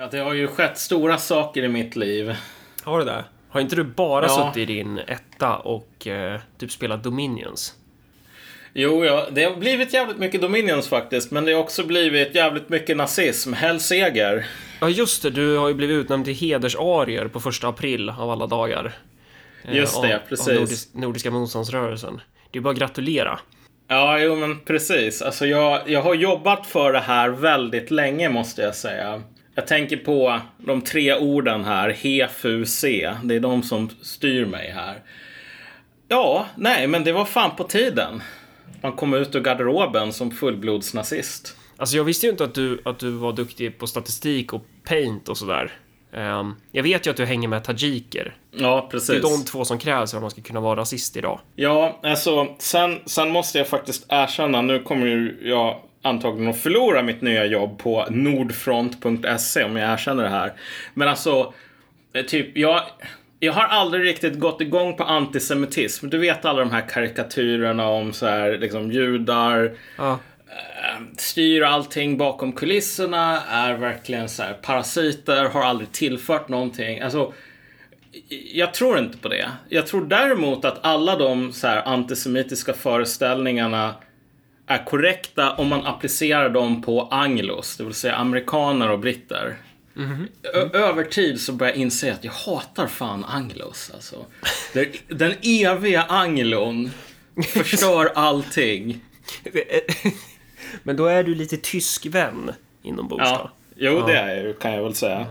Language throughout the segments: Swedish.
Ja, det har ju skett stora saker i mitt liv. Har du det? Har inte du bara Ja. suttit i din etta och eh, typ spelat Dominions? Jo, ja, det har blivit jävligt mycket Dominions faktiskt, men det har också blivit jävligt mycket nazism. Hell seger. Ja, just det. Du har ju blivit utnämnd till hedersarier på första april av alla dagar. Eh, Just det, av, precis. Av Nordis Nordiska motståndsrörelsen. Det är bara att gratulera. Ja, jo men precis. Alltså jag, jag har jobbat för det här väldigt länge måste jag säga. Jag tänker på de tre orden här, HFUC. Det är de som styr mig här. Ja, nej, men det var fan på tiden. Man kom ut ur garderoben som fullblodsnazist. Alltså jag visste ju inte att du, att du var duktig på statistik och paint och sådär. Ehm, jag vet ju att du hänger med tajiker. Ja, Det är precis. de två som krävs för att man ska kunna vara rasist idag. Ja, alltså sen, sen måste jag faktiskt erkänna, nu kommer ju jag antagligen att förlora mitt nya jobb på nordfront.se om jag erkänner det här. Men alltså, eh, typ, jag, jag har aldrig riktigt gått igång på antisemitism. Du vet alla de här karikatyrerna om så här, liksom judar, Ja. styr allting bakom kulisserna, är verkligen så här parasiter, har aldrig tillfört någonting. Alltså, jag tror inte på det. Jag tror däremot att alla de så här antisemitiska föreställningarna är korrekta om man applicerar dem på anglos, det vill säga amerikaner och britter. Ö- Över tid så börjar jag inse att jag hatar fan anglos. Alltså. Den eviga anglon förstör allting. Men då är du lite tysk vän inombords Ja, då. jo det är jag ju, kan jag väl säga.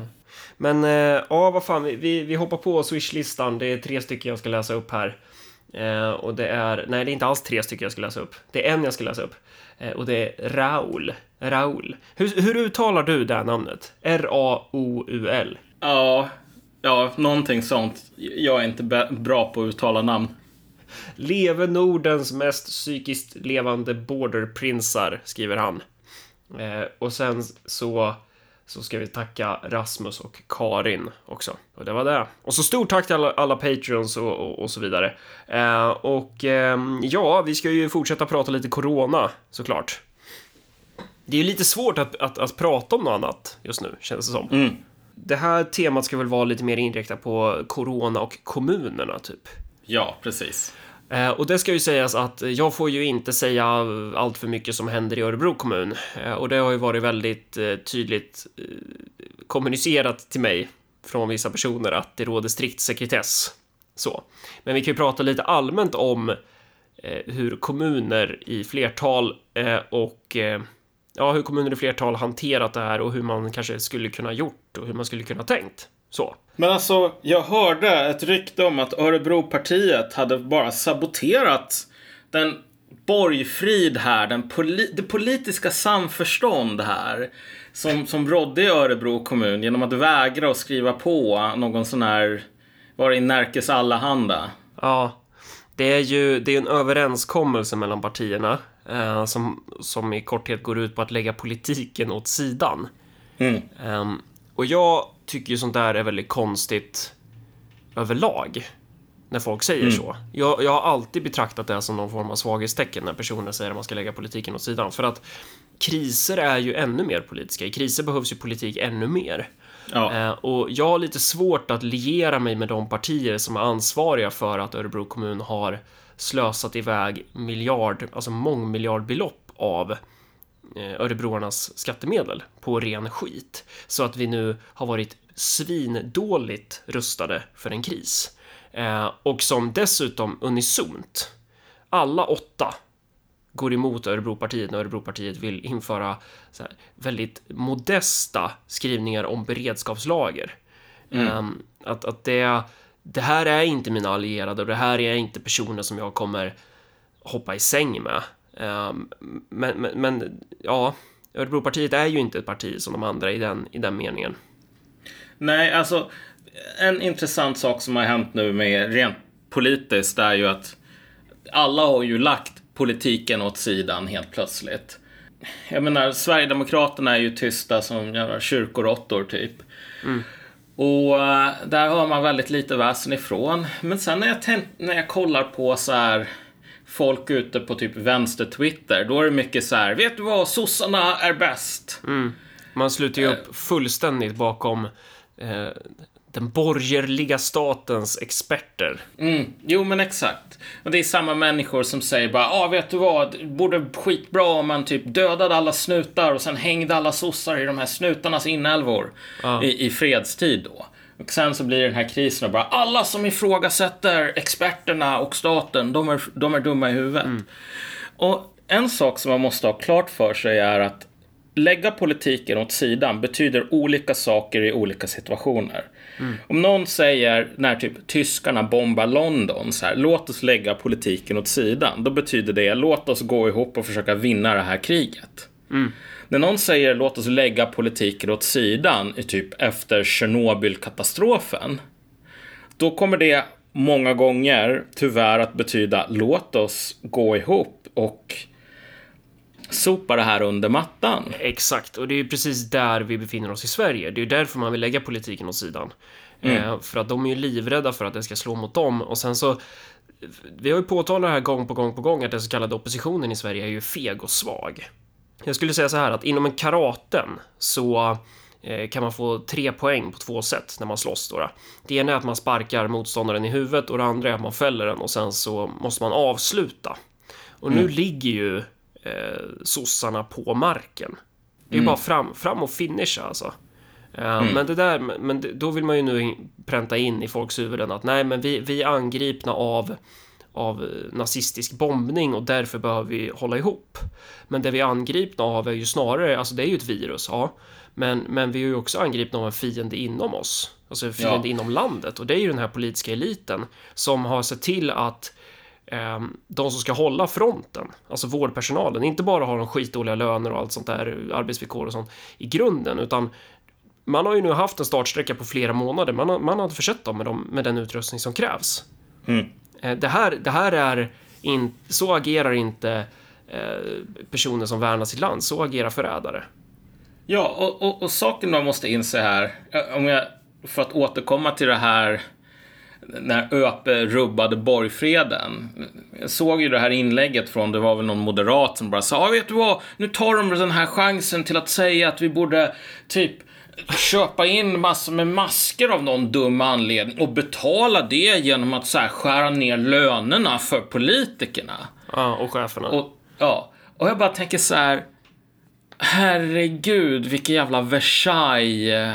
Men eh, ja, vad fan, vi, vi hoppar på Swish-listan. Det är tre stycken jag ska läsa upp här. Eh, och det är, nej det är inte alls tre stycken jag ska läsa upp. Det är en jag ska läsa upp. Eh, och det är Raul. Raul. Hur, hur uttalar du det här namnet? R-A-O-U-L. Ja, ja, någonting sånt. Jag är inte bra på att uttala namn. Leve Nordens mest psykiskt levande borderprinsar, skriver han. Eh, och sen så, så ska vi tacka Rasmus och Karin också. Och det var det. Och så stort tack till alla, alla Patreons och, och, och så vidare. Eh, och ehm, ja, vi ska ju fortsätta prata lite Corona, såklart. Det är ju lite svårt att, att, att prata om något annat just nu, känns det som. Det här temat ska väl vara lite mer inriktat på Corona och kommunerna, typ. Ja, precis. Eh, och det ska ju sägas att jag får ju inte säga allt för mycket som händer i Örebro kommun. Eh, och det har ju varit väldigt eh, tydligt eh, kommunicerat till mig från vissa personer att det råder strikt sekretess. Så. Men vi kan ju prata lite allmänt om eh, hur kommuner i flertal eh, och ja, hur kommuner i flertal hanterat det här och hur man kanske skulle kunna gjort och hur man skulle kunna tänkt. Så. Men alltså, jag hörde ett rykte om att Örebropartiet hade bara saboterat den borgfrid här, den poli- det politiska samförstånd här som, som rådde i Örebro kommun genom att vägra att skriva på någon sån här, var det i Närkes Allehanda? Ja, det är ju det är en överenskommelse mellan partierna eh, som, som i korthet går ut på att lägga politiken åt sidan. Mm. Ehm, och jag tycker ju sånt där är väldigt konstigt överlag. När folk säger så. Jag, jag har alltid betraktat det som någon form av svaghetstecken när personer säger att man ska lägga politiken åt sidan. För att kriser är ju ännu mer politiska. I kriser behövs ju politik ännu mer. Ja. Eh, och jag har lite svårt att liera mig med de partier som är ansvariga för att Örebro kommun har slösat iväg miljard, alltså mångmiljardbelopp av örebroarnas skattemedel på ren skit. Så att vi nu har varit svindåligt rustade för en kris. Eh, och som dessutom unisont, alla åtta går emot Örebropartiet när Örebropartiet vill införa väldigt modesta skrivningar om beredskapslager. Ehm, att att det, det här är inte mina allierade och det här är inte personer som jag kommer hoppa i säng med. Ehm, men, men, men ja, Örebropartiet är ju inte ett parti som de andra i den, i den meningen. Nej, alltså en intressant sak som har hänt nu med rent politiskt är ju att alla har ju lagt politiken åt sidan helt plötsligt. Jag menar, Sverigedemokraterna är ju tysta som jävla kyrkoråttor typ. Och eh, där har man väldigt lite väsen ifrån. Men sen när jag, när jag kollar på så här folk ute på typ vänster-Twitter, då är det mycket så här, vet du vad, sossarna är bäst. Man sluter ju upp fullständigt bakom eh, den borgerliga statens experter. Mm, jo, men exakt. Och det är samma människor som säger bara, ja, ah, vet du vad, det borde skitbra om man typ dödade alla snutar och sen hängde alla sossar i de här snutarnas inälvor Ja. i, i fredstid då. Och sen så blir den här krisen och bara, alla som ifrågasätter experterna och staten, de är, de är dumma i huvudet. Och en sak som man måste ha klart för sig är att lägga politiken åt sidan betyder olika saker i olika situationer. Om någon säger när typ tyskarna bombar London så här, låt oss lägga politiken åt sidan. Då betyder det, låt oss gå ihop och försöka vinna det här kriget. När någon säger låt oss lägga politiken åt sidan i typ efter Tjernobylkatastrofen. Då kommer det många gånger tyvärr att betyda låt oss gå ihop och sopa det här under mattan. Exakt, och det är ju precis där vi befinner oss i Sverige. Det är ju därför man vill lägga politiken åt sidan. Eh, för att de är ju livrädda för att det ska slå mot dem och sen så vi har ju påtalat det här gång på gång på gång att den så kallade oppositionen i Sverige är ju feg och svag. Jag skulle säga så här att inom en karaten så eh, kan man få tre poäng på två sätt när man slåss. Då. Det ena är att man sparkar motståndaren i huvudet och det andra är att man fäller den och sen så måste man avsluta. Och nu ligger ju eh, sossarna på marken. Det är ju bara fram, fram och finisha alltså. Eh, Men det där, men då vill man ju nu pränta in i folks huvuden att nej, men vi, vi är angripna av av eh, nazistisk bombning och därför behöver vi hålla ihop. Men det vi är angripna av är ju snarare, alltså det är ju ett virus, ja. Men, men vi är ju också angripna av en fiende inom oss. Alltså en fiende Ja. inom landet. Och det är ju den här politiska eliten som har sett till att ehm, de som ska hålla fronten, alltså vårdpersonalen, inte bara har de skitdåliga löner och allt sånt där, arbetsvillkor och sånt i grunden, utan man har ju nu haft en startsträcka på flera månader. Man har, man har försett dem med, dem med den utrustning som krävs. Eh, Eh, det här, det här är in, så agerar inte eh, personer som värnar sitt land. Så agerar förrädare. Ja, och, och, och saken man måste inse här, eh, om jag, för att återkomma till det här när Öpe rubbade borgfreden. Jag såg ju det här inlägget från, det var väl någon moderat som bara sa, "Ja, vet du vad, nu tar de den här chansen till att säga att vi borde typ köpa in massor med masker av någon dum anledning och betala det genom att så här skära ner lönerna för politikerna. Ja, och cheferna. Och, ja, och jag bara tänker så här. Herregud, vilken jävla Versailles eh,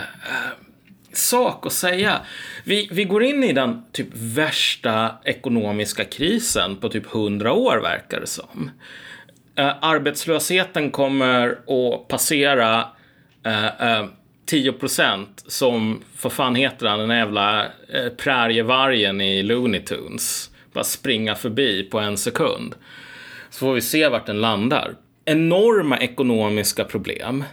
sak att säga. Vi, vi går in i den typ värsta ekonomiska krisen på typ 100 år verkar det som. Eh, arbetslösheten kommer att passera eh, eh, 10% som, vad fan heter han, den där jävla eh, prärievargen i Looney Tunes. Bara springa förbi på en sekund. Så får vi se vart den landar. Enorma ekonomiska problem.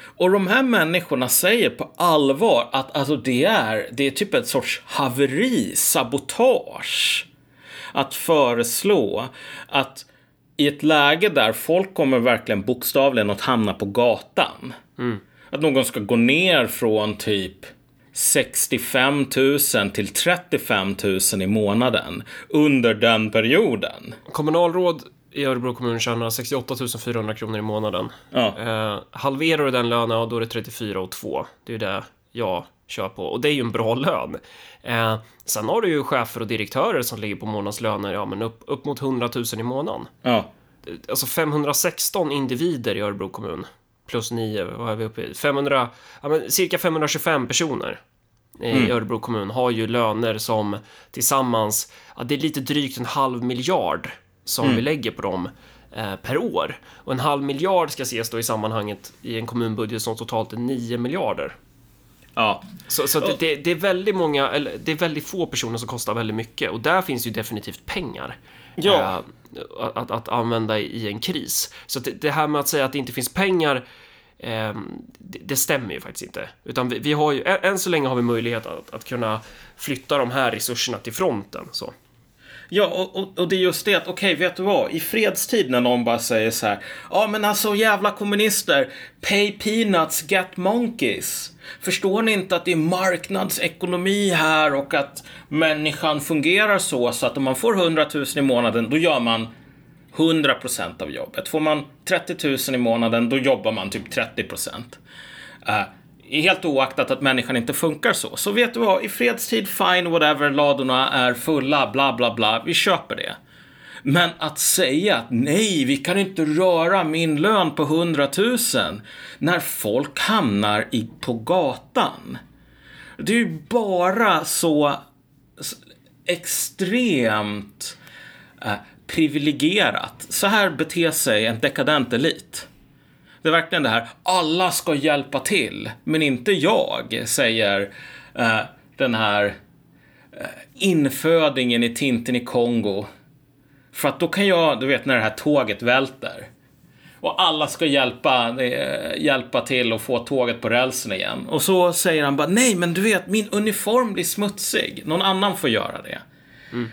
Och de här människorna säger på allvar att alltså, det, är, det är typ ett sorts haveri, sabotage. Att föreslå att i ett läge där folk kommer verkligen bokstavligen att hamna på gatan. Mm. Att någon ska gå ner från typ 65 000 till 35 000 i månaden under den perioden. Kommunalråd i Örebro kommun tjänar 68 400 kronor i månaden. Ja. Eh, halverar du den lönen, ja, då är det 34 och 2. Det är ju det jag kör på. Och det är ju en bra lön. Eh, sen har du ju chefer och direktörer som ligger på månadslöner, ja men upp, upp mot 100 000 i månaden. Ja. Alltså 516 individer i Örebro kommun. Plus 9, vad är vi uppe i? 500, ja men cirka 525 personer i Örebro kommun har ju löner som tillsammans, ja det är lite drygt en halv miljard som vi lägger på dem eh, per år. Och en halv miljard ska ses då i sammanhanget i en kommunbudget som totalt är 9 miljarder. Ja. Så, så det, det, det är väldigt många, eller det är väldigt få personer som kostar väldigt mycket och där finns ju definitivt pengar. Ja. eh, att, att, använda i en kris. Så det, det här med att säga att det inte finns pengar Eh, det, det stämmer ju faktiskt inte. Utan vi, vi har ju, än, än så länge har vi möjlighet att, att kunna flytta de här resurserna till fronten. Så. Ja, och, och, och det är just det att, okej, vet du vad? I fredstid när någon bara säger så här, ja men alltså jävla kommunister, pay peanuts, get monkeys. Förstår ni inte att det är marknadsekonomi här och att människan fungerar så, så att om man får 100 000 i månaden, då gör man 100% av jobbet. Får man 30 000 i månaden, då jobbar man typ 30 procent. Uh, helt oaktat att människan inte funkar så. Så vet du vad, i fredstid, fine, whatever, ladorna är fulla, bla bla bla, vi köper det. Men att säga att nej, vi kan inte röra min lön på 100 000 när folk hamnar i, på gatan. Det är ju bara så extremt eh, privilegierat. Så här beter sig en dekadent elit. Det är verkligen det här, alla ska hjälpa till, men inte jag, säger eh, den här eh, infödingen i Tintin i Kongo. För att då kan jag, du vet när det här tåget välter. Och alla ska hjälpa, eh, hjälpa till och få tåget på rälsen igen. Och så säger han bara, nej men du vet, min uniform blir smutsig. Någon annan får göra det. Mm.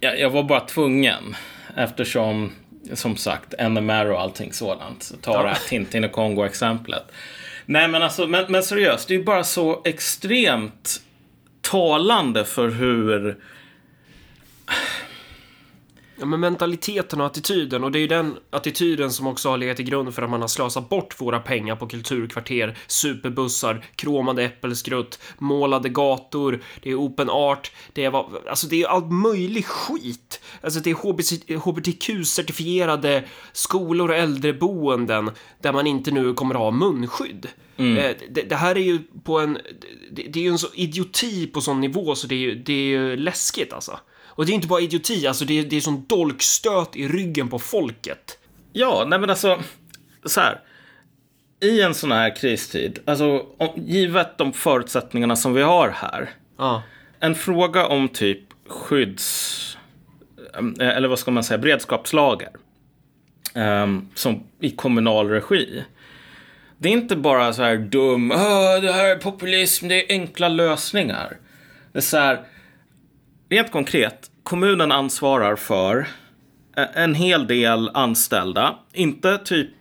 Jag, jag var bara tvungen. Eftersom som sagt, NMR och allting sådant. Ta ja. det här Tintin och Kongo-exemplet. Nej, men alltså, men, men seriöst, det är bara så extremt talande för hur Ja, men mentaliteten och attityden och det är ju den attityden som också har legat till grund för att man har slösat bort våra pengar på kulturkvarter, superbussar, kromade äppelskrutt, målade gator, det är open art, det är alltså det är all möjlig skit. Alltså det är hbtq-certifierade skolor och äldreboenden där man inte nu kommer att ha munskydd. Mm. Eh, det, det, här är ju på en, det, det är ju en så idioti på sån nivå så det är ju, det är ju läskigt alltså. Och det är inte bara idioti, alltså det är, det är sån dolkstöt i ryggen på folket. Ja, nej men alltså, så här. I en sån här kristid, alltså om, givet de förutsättningarna som vi har här. Ja. En fråga om typ skydds, eh, eller vad ska man säga, beredskapslager. Um, som i kommunal regi. Det är inte bara så här dum, det här är populism, det är enkla lösningar. Det är så här, Rent konkret, kommunen ansvarar för eh, en hel del anställda. Inte typ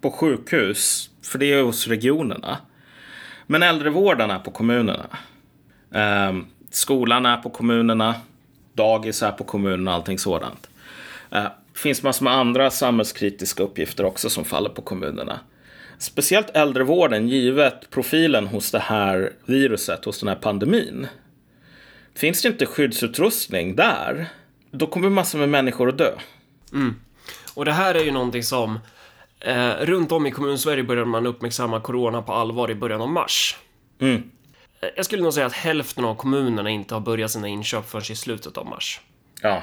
på sjukhus, för det är hos regionerna. Men äldrevården är på kommunerna. Eh, skolan är på kommunerna. Dagis är på kommunerna och allting sådant. Eh, finns massor med andra samhällskritiska uppgifter också som faller på kommunerna. Speciellt äldrevården, givet profilen hos det här viruset, hos den här pandemin. Finns det inte skyddsutrustning där, då kommer massor med människor att dö. Mm. Och det här är ju någonting som eh, runt om i kommunsverige började man uppmärksamma corona på allvar i början av mars. Mm. Eh, jag skulle nog säga att hälften av kommunerna inte har börjat sina inköp förrän i slutet av mars. Ja.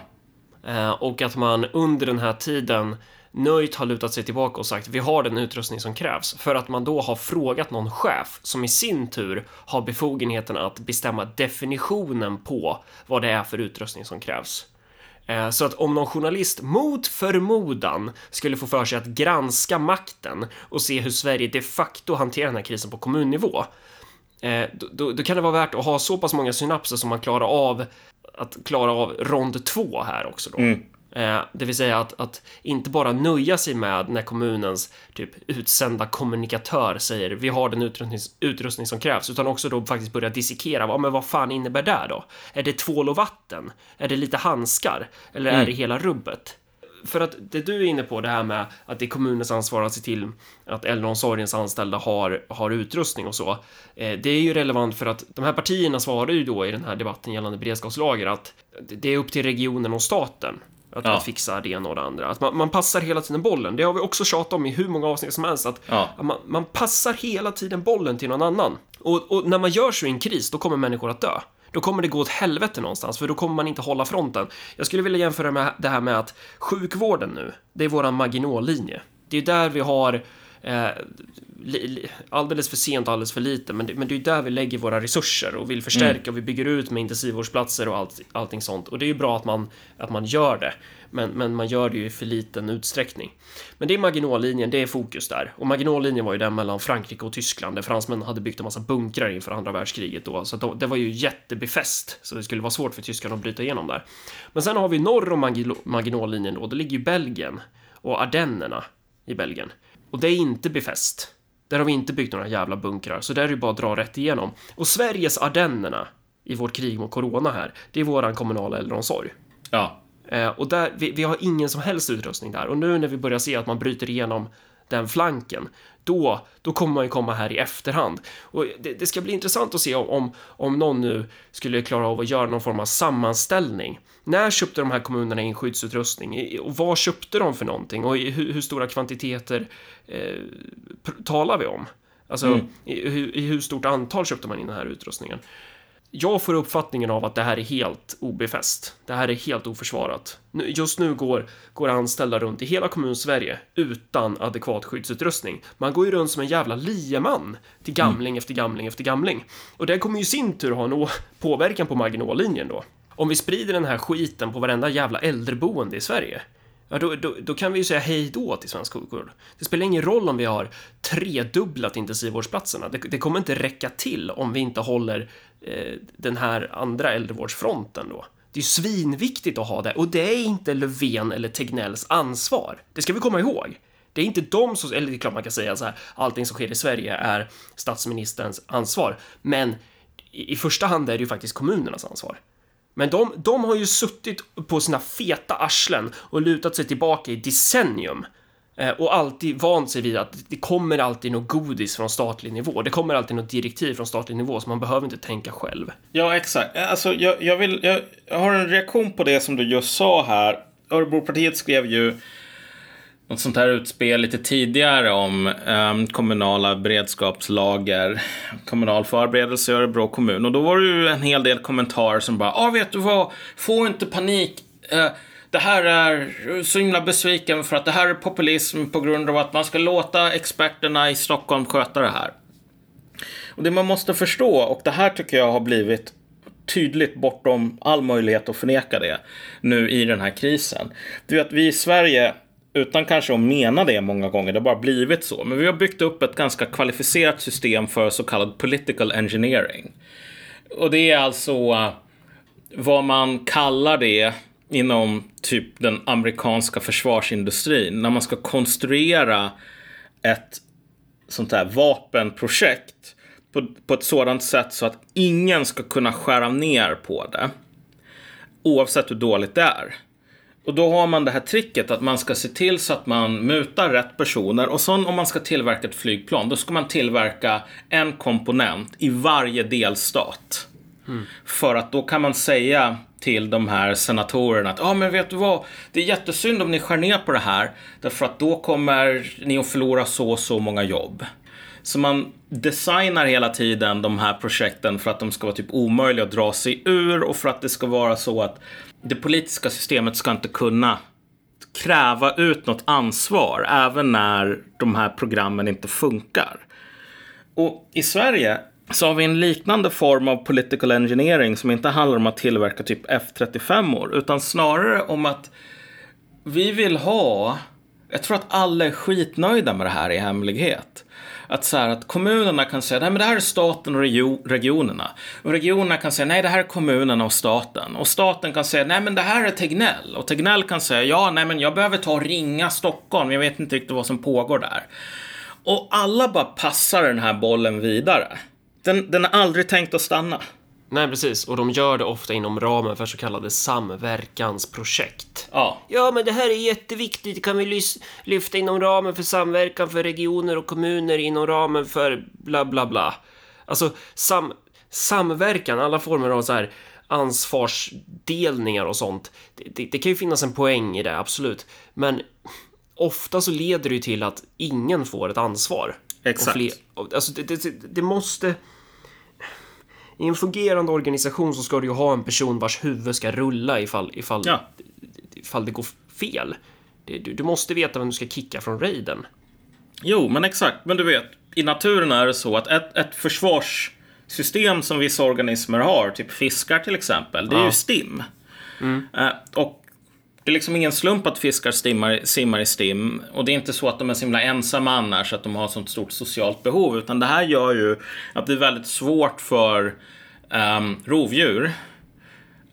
Eh, och att man under den här tiden nöjt har lutat sig tillbaka och sagt vi har den utrustning som krävs för att man då har frågat någon chef som i sin tur har befogenheten att bestämma definitionen på vad det är för utrustning som krävs. Eh, så att om någon journalist mot förmodan skulle få för sig att granska makten och se hur Sverige de facto hanterar den här krisen på kommunnivå, eh, då, då, då, kan det vara värt att ha så pass många synapser som man klarar av att klara av rond två här också då. Mm. Eh, det vill säga att, att inte bara nöja sig med när kommunens typ utsända kommunikatör säger vi har den utrustning, utrustning som krävs, utan också då faktiskt börja dissekera. Ja, men vad fan innebär det då? Är det tvål och vatten? Är det lite handskar? Eller mm. är det hela rubbet? För att det du är inne på, det här med att det är kommunens ansvar att se till att äldreomsorgens anställda har, har utrustning och så. Eh, det är ju relevant för att de här partierna svarar ju då i den här debatten gällande beredskapslager att det är upp till regionen och staten att, ja. att fixa det ena och det andra. Att man, man, passar hela tiden bollen. Det har vi också tjatat om i hur många avsnitt som helst. Att, ja. att man, man, passar hela tiden bollen till någon annan. Och, och, när man gör så i en kris, då kommer människor att dö. Då kommer det gå åt helvete någonstans, för då kommer man inte hålla fronten. Jag skulle vilja jämföra med det här med att sjukvården nu, det är våran Maginot-linje. Det är där vi har eh, alldeles för sent och alldeles för lite, men det, men det är där vi lägger våra resurser och vill förstärka mm. och vi bygger ut med intensivvårdsplatser och allt, allting sånt. Och det är ju bra att man, att man gör det, men, men man gör det ju i för liten utsträckning. Men det är Maginot-linjen, det är fokus där. Och Maginot-linjen var ju den mellan Frankrike och Tyskland, där fransmännen hade byggt en massa bunkrar inför andra världskriget då, så då, det var ju jättebefäst, så det skulle vara svårt för tyskarna att bryta igenom där. Men sen har vi norr om Maginot-linjen då, då ligger ju Belgien och Ardennerna i Belgien. Och det är inte befäst. Där har vi inte byggt några jävla bunkrar, så där är det bara att dra rätt igenom. Och Sveriges Ardennerna i vårt krig mot corona här, det är våran kommunala äldreomsorg. Ja. Eh, och där, vi, vi har ingen som helst utrustning där. Och nu när vi börjar se att man bryter igenom den flanken, då, då kommer man ju komma här i efterhand. Och det, det ska bli intressant att se om, om, om någon nu skulle klara av att göra någon form av sammanställning. När köpte de här kommunerna in skyddsutrustning? Och vad köpte de för någonting? Och hur, hur stora kvantiteter eh, talar vi om? Alltså, mm. i, i, hur stort antal köpte man in den här utrustningen? Jag får uppfattningen av att det här är helt obefäst. Det här är helt oförsvarat. Just nu går, går anställda runt i hela kommun-Sverige utan adekvat skyddsutrustning. Man går ju runt som en jävla lieman till gamling mm. efter gamling efter gamling. Och det kommer ju i sin tur ha en påverkan på marginallinjen då. Om vi sprider den här skiten på varenda jävla äldreboende i Sverige, ja, då, då, då, kan vi ju säga hej då till svensk sjukvård. Det spelar ingen roll om vi har tredubblat intensivvårdsplatserna. Det, det kommer inte räcka till om vi inte håller eh, den här andra äldrevårdsfronten då. Det är ju svinviktigt att ha det och det är inte Löfven eller Tegnells ansvar. Det ska vi komma ihåg. Det är inte de som, eller det är klart man kan säga så här, allting som sker i Sverige är statsministerns ansvar, men i första hand är det ju faktiskt kommunernas ansvar. Men de, de har ju suttit på sina feta arslen och lutat sig tillbaka i decennium eh, och alltid vant sig vid att det kommer alltid något godis från statlig nivå. Det kommer alltid något direktiv från statlig nivå, så man behöver inte tänka själv. Ja, exakt. Eh, alltså, jag, jag, vill, jag, jag har en reaktion på det som du just sa här. Örebropartiet skrev ju något sånt här utspel lite tidigare om eh, kommunala beredskapslager, kommunal förberedelse i Örebro kommun. Och då var det ju en hel del kommentarer som bara, ja ah, vet du vad, få inte panik. Eh, det här är så himla besviken för att det här är populism på grund av att man ska låta experterna i Stockholm sköta det här. Och det man måste förstå, och det här tycker jag har blivit tydligt bortom all möjlighet att förneka det nu i den här krisen. Det är att vi i Sverige utan kanske att mena det många gånger, det har bara blivit så. Men vi har byggt upp ett ganska kvalificerat system för så kallad political engineering. Och det är alltså eh, vad man kallar det inom typ den amerikanska försvarsindustrin. När man ska konstruera ett sånt här vapenprojekt på, på ett sådant sätt så att ingen ska kunna skära ner på det. Oavsett hur dåligt det är. Och då har man det här tricket att man ska se till så att man mutar rätt personer och sen om man ska tillverka ett flygplan då ska man tillverka en komponent i varje delstat. Mm. För att då kan man säga till de här senatorerna att ja ah, men vet du vad, det är jättesynd om ni skär ner på det här därför att då kommer ni att förlora så och så många jobb. Så man designar hela tiden de här projekten för att de ska vara typ omöjliga att dra sig ur och för att det ska vara så att det politiska systemet ska inte kunna kräva ut något ansvar även när de här programmen inte funkar. Och i Sverige så har vi en liknande form av political engineering som inte handlar om att tillverka typ F35 utan snarare om att vi vill ha, jag tror att alla är skitnöjda med det här i hemlighet att, så här, att kommunerna kan säga nej men det här är staten och regionerna. Och regionerna kan säga nej det här är kommunerna och staten. Och staten kan säga nej men det här är Tegnell. Och Tegnell kan säga ja nej men jag behöver ta och ringa Stockholm, jag vet inte riktigt vad som pågår där. Och alla bara passar den här bollen vidare. Den, den är aldrig tänkt att stanna. Nej, precis. Och de gör det ofta inom ramen för så kallade samverkansprojekt. Ja. Ja, men det här är jätteviktigt. Det kan vi lyfta inom ramen för samverkan för regioner och kommuner inom ramen för bla bla bla. Alltså, sam samverkan, alla former av så här ansvarsdelningar och sånt. Det, det, det kan ju finnas en poäng i det, absolut. Men ofta så leder det ju till att ingen får ett ansvar. Exakt. Fler, alltså, det, det, det måste i en fungerande organisation så ska du ju ha en person vars huvud ska rulla ifall, ifall, ja. ifall det går fel. Du, du måste veta vem du ska kicka från raiden. Jo, men exakt. Men du vet, i naturen är det så att ett, ett försvarssystem som vissa organismer har, typ fiskar till exempel, det är ja. ju STIM. Mm. Uh, och det är liksom ingen slump att fiskar stimmar, simmar i stim. Och det är inte så att de är så himla ensamma annars, att de har sånt stort socialt behov. Utan det här gör ju att det är väldigt svårt för um, rovdjur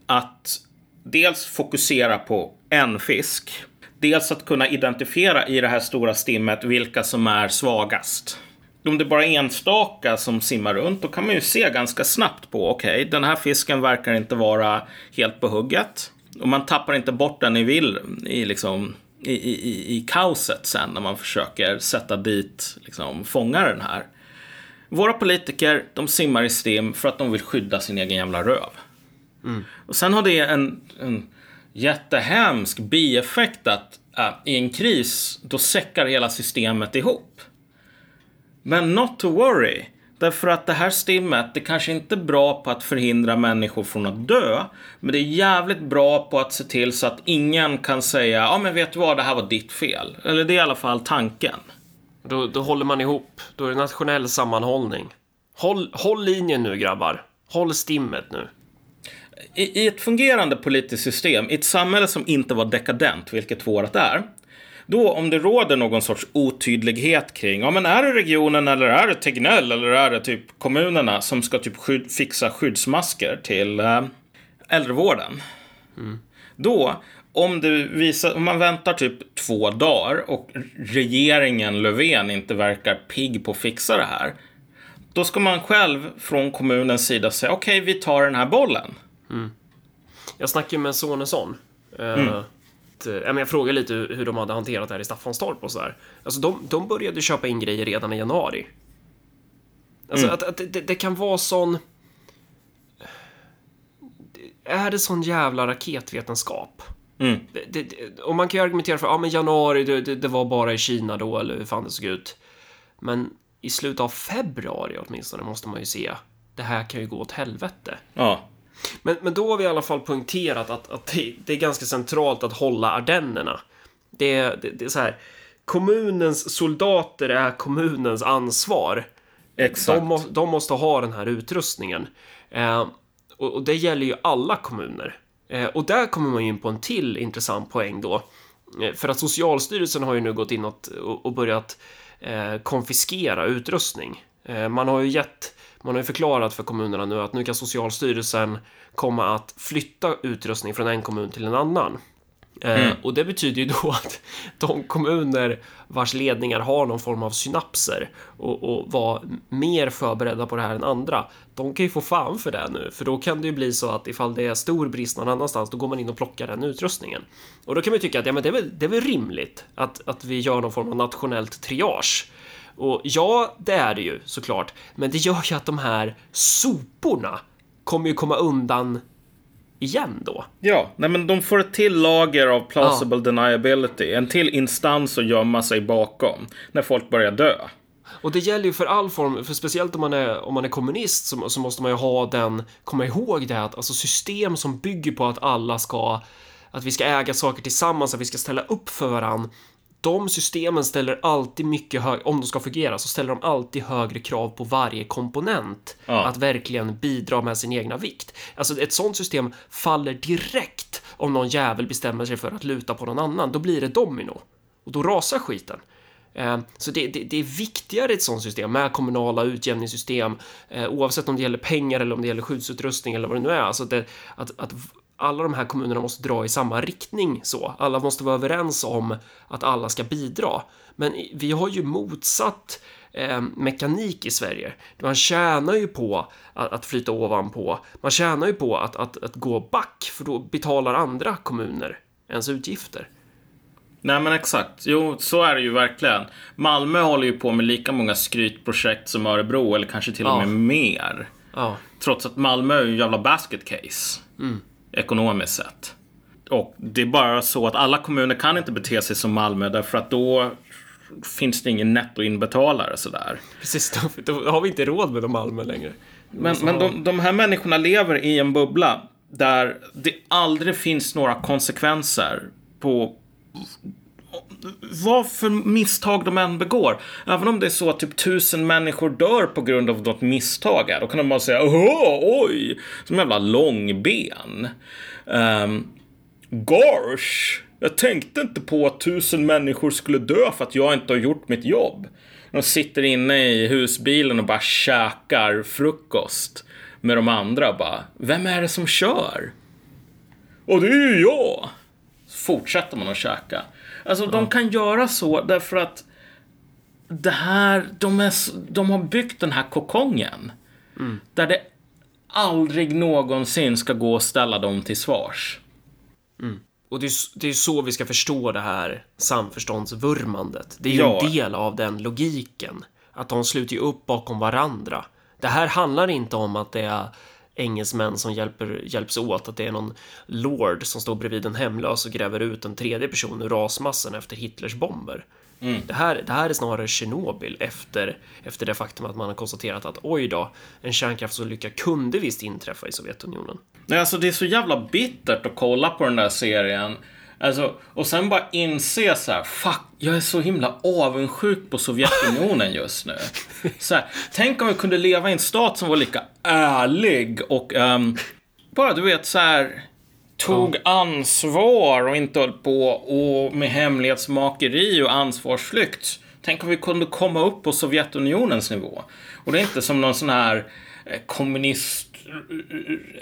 att dels fokusera på en fisk. Dels att kunna identifiera i det här stora stimmet vilka som är svagast. Om det bara är enstaka som simmar runt, då kan man ju se ganska snabbt på, okej, okay, den här fisken verkar inte vara helt på hugget. Och man tappar inte bort den i, vill, i, liksom, i, i, i kaoset sen när man försöker sätta dit liksom, fånga den här. Våra politiker, de simmar i stim för att de vill skydda sin egen jävla röv. Mm. Och sen har det en, en jättehemsk bieffekt att äh, i en kris, då säckar hela systemet ihop. Men not to worry. Därför att det här stimmet, det kanske inte är bra på att förhindra människor från att dö. Men det är jävligt bra på att se till så att ingen kan säga, ja men vet du vad, det här var ditt fel. Eller det är i alla fall tanken. Då, då håller man ihop. Då är det nationell sammanhållning. Håll, håll linjen nu grabbar. Håll stimmet nu. I, I ett fungerande politiskt system, i ett samhälle som inte var dekadent, vilket vårt är, då om det råder någon sorts otydlighet kring, ja men är det regionen eller är det Tegnell eller är det typ kommunerna som ska typ skydd, fixa skyddsmasker till äh, äldrevården. Mm. Då, om, visar, om man väntar typ två dagar och regeringen Löfven inte verkar pigg på att fixa det här. Då ska man själv från kommunens sida säga okej, okay, vi tar den här bollen. Mm. Jag snackade med Sonesson. Uh, mm. Jag frågade lite hur de hade hanterat det här i Staffanstorp och sådär. Alltså de, de började köpa in grejer redan i januari. Alltså mm. att, att det, det, kan vara sån... Är det sån jävla raketvetenskap? Mm. Det, det, och man kan ju argumentera för, ja men januari, det, det, var bara i Kina då, eller hur fan det såg ut. Men i slutet av februari åtminstone måste man ju se, det här kan ju gå åt helvete. Ja. Men, men då har vi i alla fall poängterat att, att det, det är ganska centralt att hålla Ardennerna. Det, det, det är så här, kommunens soldater är kommunens ansvar. Exakt. De, må, de måste ha den här utrustningen. Eh, och, och, det gäller ju alla kommuner. Eh, och där kommer man in på en till intressant poäng då. Eh, för att Socialstyrelsen har ju nu gått in och, och börjat eh, konfiskera utrustning. Eh, man har ju gett man har ju förklarat för kommunerna nu att nu kan Socialstyrelsen komma att flytta utrustning från en kommun till en annan. Eh, mm. och det betyder ju då att de kommuner vars ledningar har någon form av synapser och, och var mer förberedda på det här än andra, de kan ju få fan för det nu, för då kan det ju bli så att ifall det är stor brist någon annanstans, då går man in och plockar den utrustningen. Och då kan man ju tycka att ja, men det är väl, det är väl rimligt att, att vi gör någon form av nationellt triage och ja, det är det ju såklart, men det gör ju att de här soporna kommer ju komma undan igen då. Ja, nej men de får ett till lager av plausible ja. deniability, en till instans att gömma sig bakom när folk börjar dö. Och det gäller ju för all form, för speciellt om man är, om man är kommunist så, så måste man ju ha den, komma ihåg det att alltså system som bygger på att alla ska, att vi ska äga saker tillsammans, att vi ska ställa upp för varandra de systemen ställer alltid mycket högre, om de ska fungera, så ställer de alltid högre krav på varje komponent ja. att verkligen bidra med sin egna vikt. Alltså ett sånt system faller direkt om någon jävel bestämmer sig för att luta på någon annan. Då blir det domino och då rasar skiten. Eh, så det, det, det, är viktigare i ett sånt system med kommunala utjämningssystem eh, oavsett om det gäller pengar eller om det gäller skyddsutrustning eller vad det nu är. Alltså det, att, att alla de här kommunerna måste dra i samma riktning så. Alla måste vara överens om att alla ska bidra. Men vi har ju motsatt eh, mekanik i Sverige. Man tjänar ju på att, att flyta ovanpå. Man tjänar ju på att, att, att gå back, för då betalar andra kommuner ens utgifter. Nej men exakt. Jo, så är det ju verkligen. Malmö håller ju på med lika många skrytprojekt som Örebro, eller kanske till och med mer. Ja. Trots att Malmö är ju en jävla basket case. Mm ekonomiskt sett. Och det är bara så att alla kommuner kan inte bete sig som Malmö därför att då finns det ingen nettoinbetalare sådär. Precis, då, då har vi inte råd med de Malmö längre. Men, men de, de här människorna lever i en bubbla där det aldrig finns några konsekvenser på vad för misstag de än begår. Även om det är så att typ tusen människor dör på grund av något misstag här, då kan de bara säga Åh, oj, som jävla långben. Um, gosh, jag tänkte inte på att tusen människor skulle dö för att jag inte har gjort mitt jobb. De sitter inne i husbilen och bara käkar frukost med de andra bara, vem är det som kör? Och det är ju jag! Så fortsätter man att käka. Alltså, ja. de kan göra så därför att det här, de, är, de har byggt den här kokongen. Mm. Där det aldrig någonsin ska gå att ställa dem till svars. Och det är, det är så vi ska förstå det här samförståndsvurmandet. Det är ju Ja. en del av den logiken. Att de sluter upp bakom varandra. Det här handlar inte om att det är engelsmän som hjälper, hjälps åt, att det är någon lord som står bredvid en hemlös och gräver ut en tredje person ur rasmassan efter Hitlers bomber. Det, här, det här är snarare Tjernobyl efter, efter det faktum att man har konstaterat att oj då, en kärnkraftsolycka kunde visst inträffa i Sovjetunionen. Nej, alltså det är så jävla bittert att kolla på den där serien. Alltså, och sen bara inse så här, fuck, jag är så himla avundsjuk på Sovjetunionen just nu. Så här, tänk om vi kunde leva i en stat som var lika ärlig och ehm, bara, du vet, så här tog ansvar och inte höll på och med hemlighetsmakeri och ansvarsflykt. Tänk om vi kunde komma upp på Sovjetunionens nivå. Och det är inte som någon sån här eh, kommunist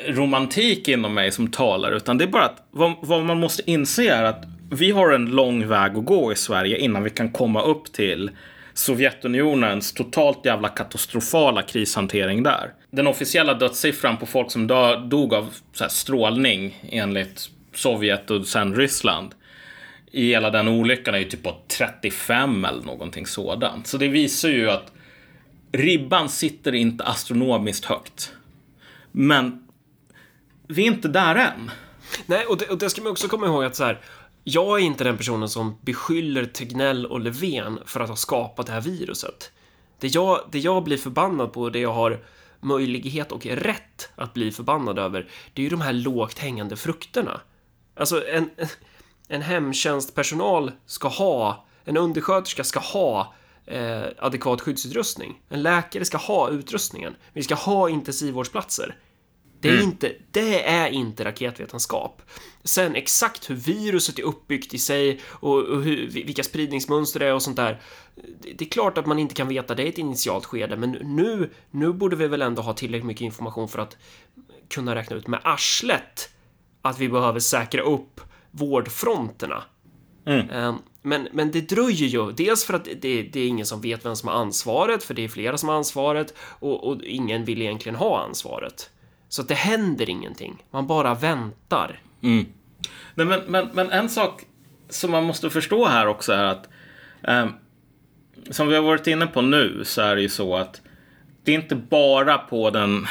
romantik inom mig som talar, utan det är bara att vad, vad man måste inse är att vi har en lång väg att gå i Sverige innan vi kan komma upp till Sovjetunionens totalt jävla katastrofala krishantering där. Den officiella dödssiffran på folk som dö- dog av så här, strålning enligt Sovjet och sen Ryssland i hela den olyckan är ju typ på 35 eller någonting sådant. Så det visar ju att ribban sitter inte astronomiskt högt. Men vi är inte där än. Nej, och det, och det ska man också komma ihåg att så här, jag är inte den personen som beskyller Tegnell och Löfven för att ha skapat det här viruset. Det jag, det jag blir förbannad på, det jag har möjlighet och rätt att bli förbannad över, det är ju de här lågt hängande frukterna. Alltså, en, en hemtjänstpersonal ska ha, en undersköterska ska ha eh, adekvat skyddsutrustning. En läkare ska ha utrustningen. Vi ska ha intensivvårdsplatser. Det är, inte, det är inte raketvetenskap. Sen exakt hur viruset är uppbyggt i sig och, och hur, vilka spridningsmönster det är och sånt där. Det, det är klart att man inte kan veta det i ett initialt skede, men nu, nu borde vi väl ändå ha tillräckligt mycket information för att kunna räkna ut med arslet att vi behöver säkra upp vårdfronterna. Eh, Men, men det dröjer ju. Dels för att det, det är ingen som vet vem som har ansvaret, för det är flera som har ansvaret och, och ingen vill egentligen ha ansvaret. Så att det händer ingenting. Man bara väntar. Nej, men, men, men en sak som man måste förstå här också är att ehm, som vi har varit inne på nu så är det ju så att det är inte bara på den eh,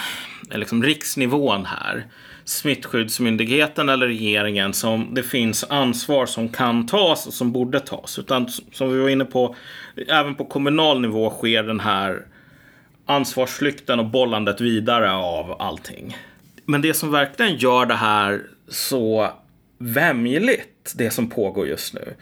Eh, liksom, riksnivån här, smittskyddsmyndigheten eller regeringen, som det finns ansvar som kan tas och som borde tas. Utan som vi var inne på, även på kommunal nivå sker den här ansvarsflykten och bollandet vidare av allting. Men det som verkligen gör det här så vämjeligt, det som pågår just nu,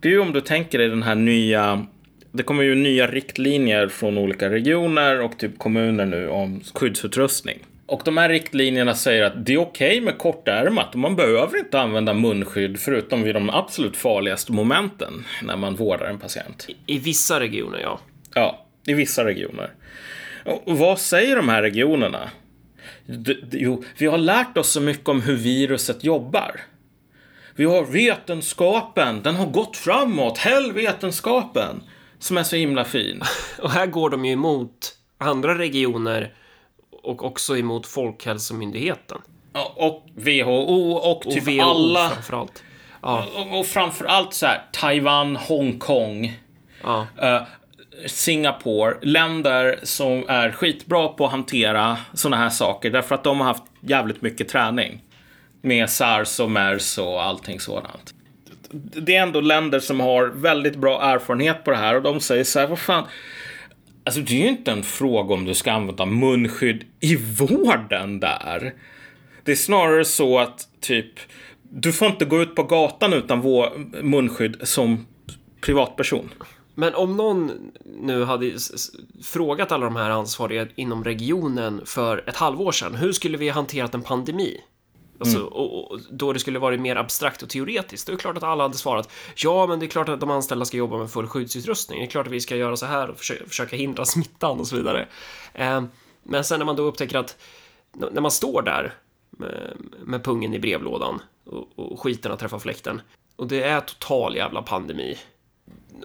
det är ju om du tänker dig den här nya det kommer ju nya riktlinjer från olika regioner och typ kommuner nu om skyddsutrustning. Och de här riktlinjerna säger att det är okej med kortärmat och man behöver inte använda munskydd förutom vid de absolut farligaste momenten när man vårdar en patient. I vissa regioner, ja. Ja, i vissa regioner. Och vad säger de här regionerna? Jo, vi har lärt oss så mycket om hur viruset jobbar. Vi har vetenskapen, den har gått framåt. Häll vetenskapen! Som är så himla fin. Och här går de ju emot andra regioner och också emot Folkhälsomyndigheten. Och WHO och Och typ WHO alla. framförallt. Ja, Och, och framför allt så här Taiwan, Hongkong, ja. eh, Singapore. Länder som är skitbra på att hantera såna här saker därför att de har haft jävligt mycket träning. Med sars och mers och allting sådant. Det är ändå länder som har väldigt bra erfarenhet på det här och de säger så här, vad fan. Alltså det är ju inte en fråga om du ska använda munskydd i vården där. Det är snarare så att typ, du får inte gå ut på gatan utan vår munskydd som privatperson. Men om någon nu hade frågat alla de här ansvariga inom regionen för ett halvår sedan, hur skulle vi hanterat en pandemi? Alltså, och, och, då det skulle varit mer abstrakt och teoretiskt, då är det klart att alla hade svarat ja, men det är klart att de anställda ska jobba med full skyddsutrustning. Det är klart att vi ska göra så här och försöka, försöka hindra smittan och så vidare. Eh, men sen när man då upptäcker att när man står där med, med pungen i brevlådan och, och skiten har träffat fläkten och det är total jävla pandemi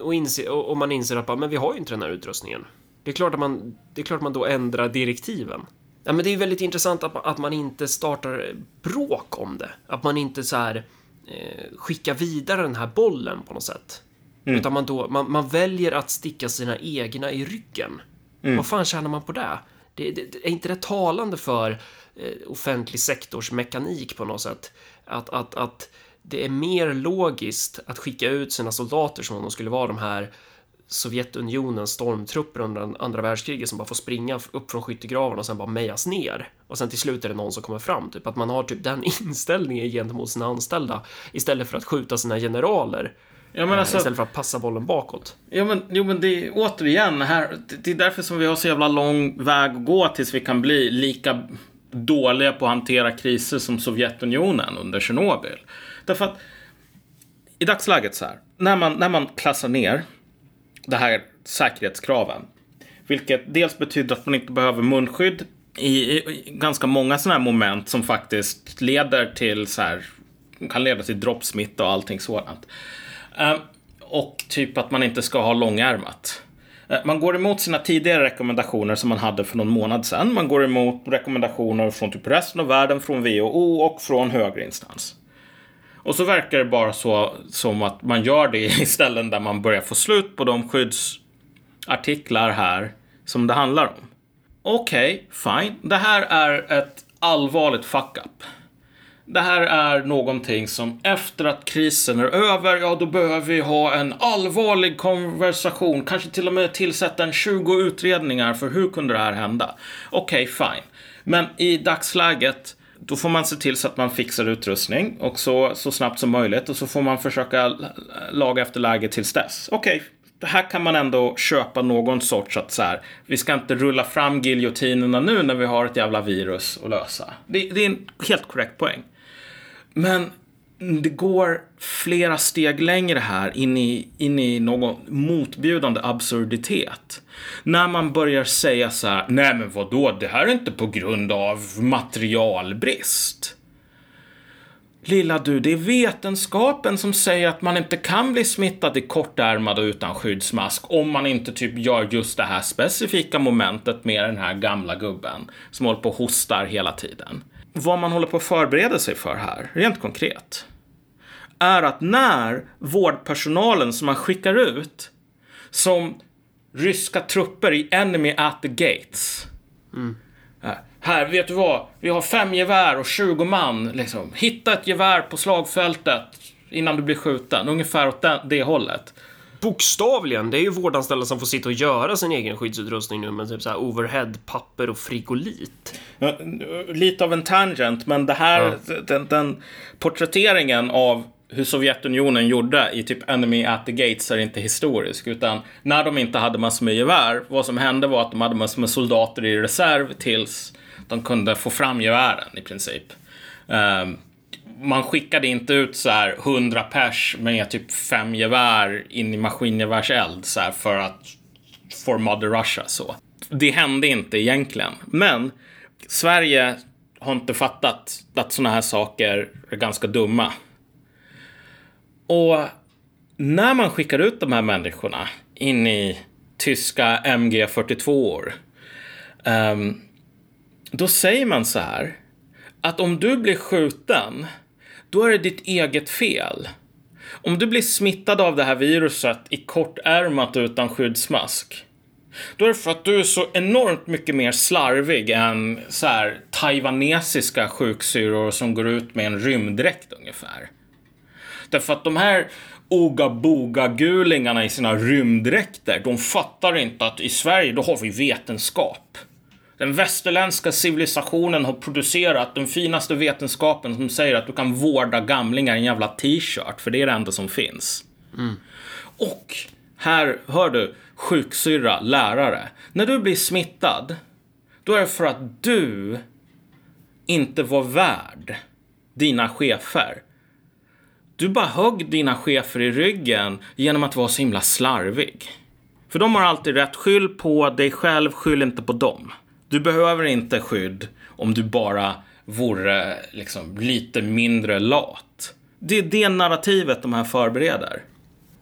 och, inse, och, man inser att bara, men vi har ju inte den här utrustningen. Det är klart att man, det är klart att man då ändrar direktiven. Ja, men det är väldigt intressant att, man- att man inte startar bråk om det. Att man inte så här eh, skicka vidare den här bollen på något sätt. Utan man, då, man, man väljer att sticka sina egna i ryggen. Vad fan tjänar man på det? det, det, det är inte det talande för eh, offentlig sektors mekanik på något sätt? Att, att, att det är mer logiskt att skicka ut sina soldater som om de skulle vara de här Sovjetunionens stormtrupper under andra världskriget som bara får springa upp från skyttegravarna och sen bara mejas ner. Och sen till slut är det någon som kommer fram, typ att man har typ den inställningen gentemot sina anställda istället för att skjuta sina generaler. Ja, men alltså, Istället för att passa bollen bakåt. Ja, men, jo, men det är återigen här. det- Det är därför som vi har så jävla lång väg att gå tills vi kan bli lika dåliga på att hantera kriser som Sovjetunionen under Tjernobyl. Därför att i dagsläget så här, när man, när man klassar ner det här säkerhetskraven, vilket dels betyder att man inte behöver munskydd i, i, i ganska många sådana här moment som faktiskt leder till så här, kan leda till droppsmitta och allting sådant. Eh, och typ att man inte ska ha långärmat. Ehm, man går emot sina tidigare rekommendationer som man hade för någon månad sedan. Man går emot rekommendationer från typ resten av världen, från WHO och från högre instans. Och så verkar det bara så som att man gör det i ställen där man börjar få slut på de skyddsartiklar här som det handlar om. Okej, fine. Det här är ett allvarligt fuck-up. Det här är någonting som efter att krisen är över, ja då behöver vi ha en allvarlig konversation. Kanske till och med tillsätta en 20 utredningar för hur kunde det här hända? Okej, fine. Men i dagsläget, då får man se till så att man fixar utrustning och så, så snabbt som möjligt och så får man försöka laga efter läge tills dess. Okej, det här kan man ändå köpa någon sorts att så här, vi ska inte rulla fram giljotinerna nu när vi har ett jävla virus att lösa. Det, det är en helt korrekt poäng. Men det går flera steg längre här in i, in i någon motbjudande absurditet. När man börjar säga så här, nej men vadå, det här är inte på grund av materialbrist. Lilla du, det är vetenskapen som säger att man inte kan bli smittad i kortärmad och utan skyddsmask om man inte typ gör just det här specifika momentet med den här gamla gubben som håller på och hostar hela tiden. Vad man håller på att förbereda sig för här, rent konkret, är att när vårdpersonalen som man skickar ut som ryska trupper i Enemy at the Gates här, Här, vet du vad? Vi har fem gevär och 20 man. Liksom. Hitta ett gevär på slagfältet innan du blir skjuten. Ungefär åt det, det hållet. Bokstavligen, det är ju vårdanställda som får sitta och göra sin egen skyddsutrustning nu med typ så här overhead, papper och frigolit. Ja, Lite av en tangent, men det här, den, den porträtteringen av hur Sovjetunionen gjorde i typ Enemy at the Gates är inte historisk. Utan när de inte hade massor med gevär, vad som hände var att de hade massor med soldater i reserv tills de kunde få fram gevären i princip. Um, man skickade inte ut så här 100 pers med typ fem gevär in i maskingevärseld så här för att for Mother Russia så. Det hände inte egentligen. Men Sverige har inte fattat att sådana här saker är ganska dumma. Och när man skickar ut de här människorna in i tyska MG42 um, ehm, då säger man så här att om du blir skjuten, då är det ditt eget fel. Om du blir smittad av det här viruset i kortärmat utan skyddsmask, då är det för att du är så enormt mycket mer slarvig än så här taiwanesiska sjuksyrror som går ut med en rymddräkt ungefär. Därför att de här oga-boga-gulingarna i sina rymddräkter, de fattar inte att i Sverige, då har vi vetenskap. Den västerländska civilisationen har producerat den finaste vetenskapen som säger att du kan vårda gamlingar i en jävla t-shirt, för det är det enda som finns. Och här, hör du, sjuksyrra, lärare. När du blir smittad, då är det för att du inte var värd dina chefer. Du bara högg dina chefer i ryggen genom att vara så himla slarvig. För de har alltid rätt. Skyll på dig själv, skyll inte på dem. Du behöver inte skydd om du bara vore liksom lite mindre lat. Det är det narrativet de här förbereder.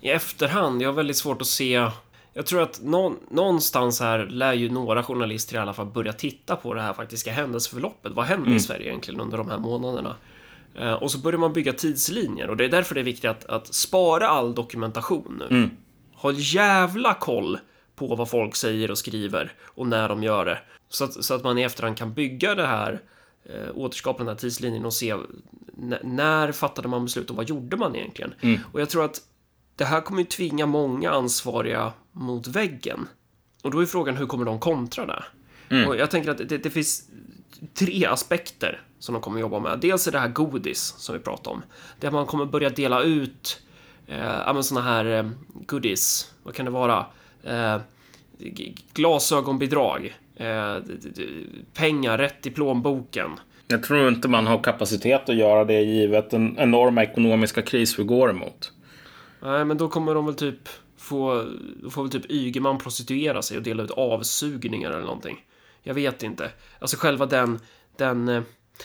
I efterhand, jag har väldigt svårt att se... Jag tror att någon, någonstans här lär ju några journalister i alla fall börja titta på det här faktiska händelseförloppet. Vad hände i Sverige egentligen under de här månaderna? Eh, och så börjar man bygga tidslinjer och det är därför det är viktigt att, att spara all dokumentation nu. Ha jävla koll på vad folk säger och skriver och när de gör det. Så att, så att man i efterhand kan bygga det här, eh, återskapa den här tidslinjen och se när fattade man beslut och vad gjorde man egentligen? Och jag tror att det här kommer ju tvinga många ansvariga mot väggen. Och då är frågan hur kommer de kontra det? Och jag tänker att det, det finns tre aspekter som de kommer jobba med. Dels är det här godis som vi pratade om. Där man kommer börja dela ut eh, såna här eh, goodies. Vad kan det vara? Eh, glasögonbidrag. Eh, pengar rätt i plånboken. Jag tror inte man har kapacitet att göra det givet den enorma ekonomiska kris vi går emot. Nej, men då kommer de väl typ få, då får väl typ Ygeman prostituera sig och dela ut avsugningar eller någonting. Jag vet inte. Alltså själva den, den...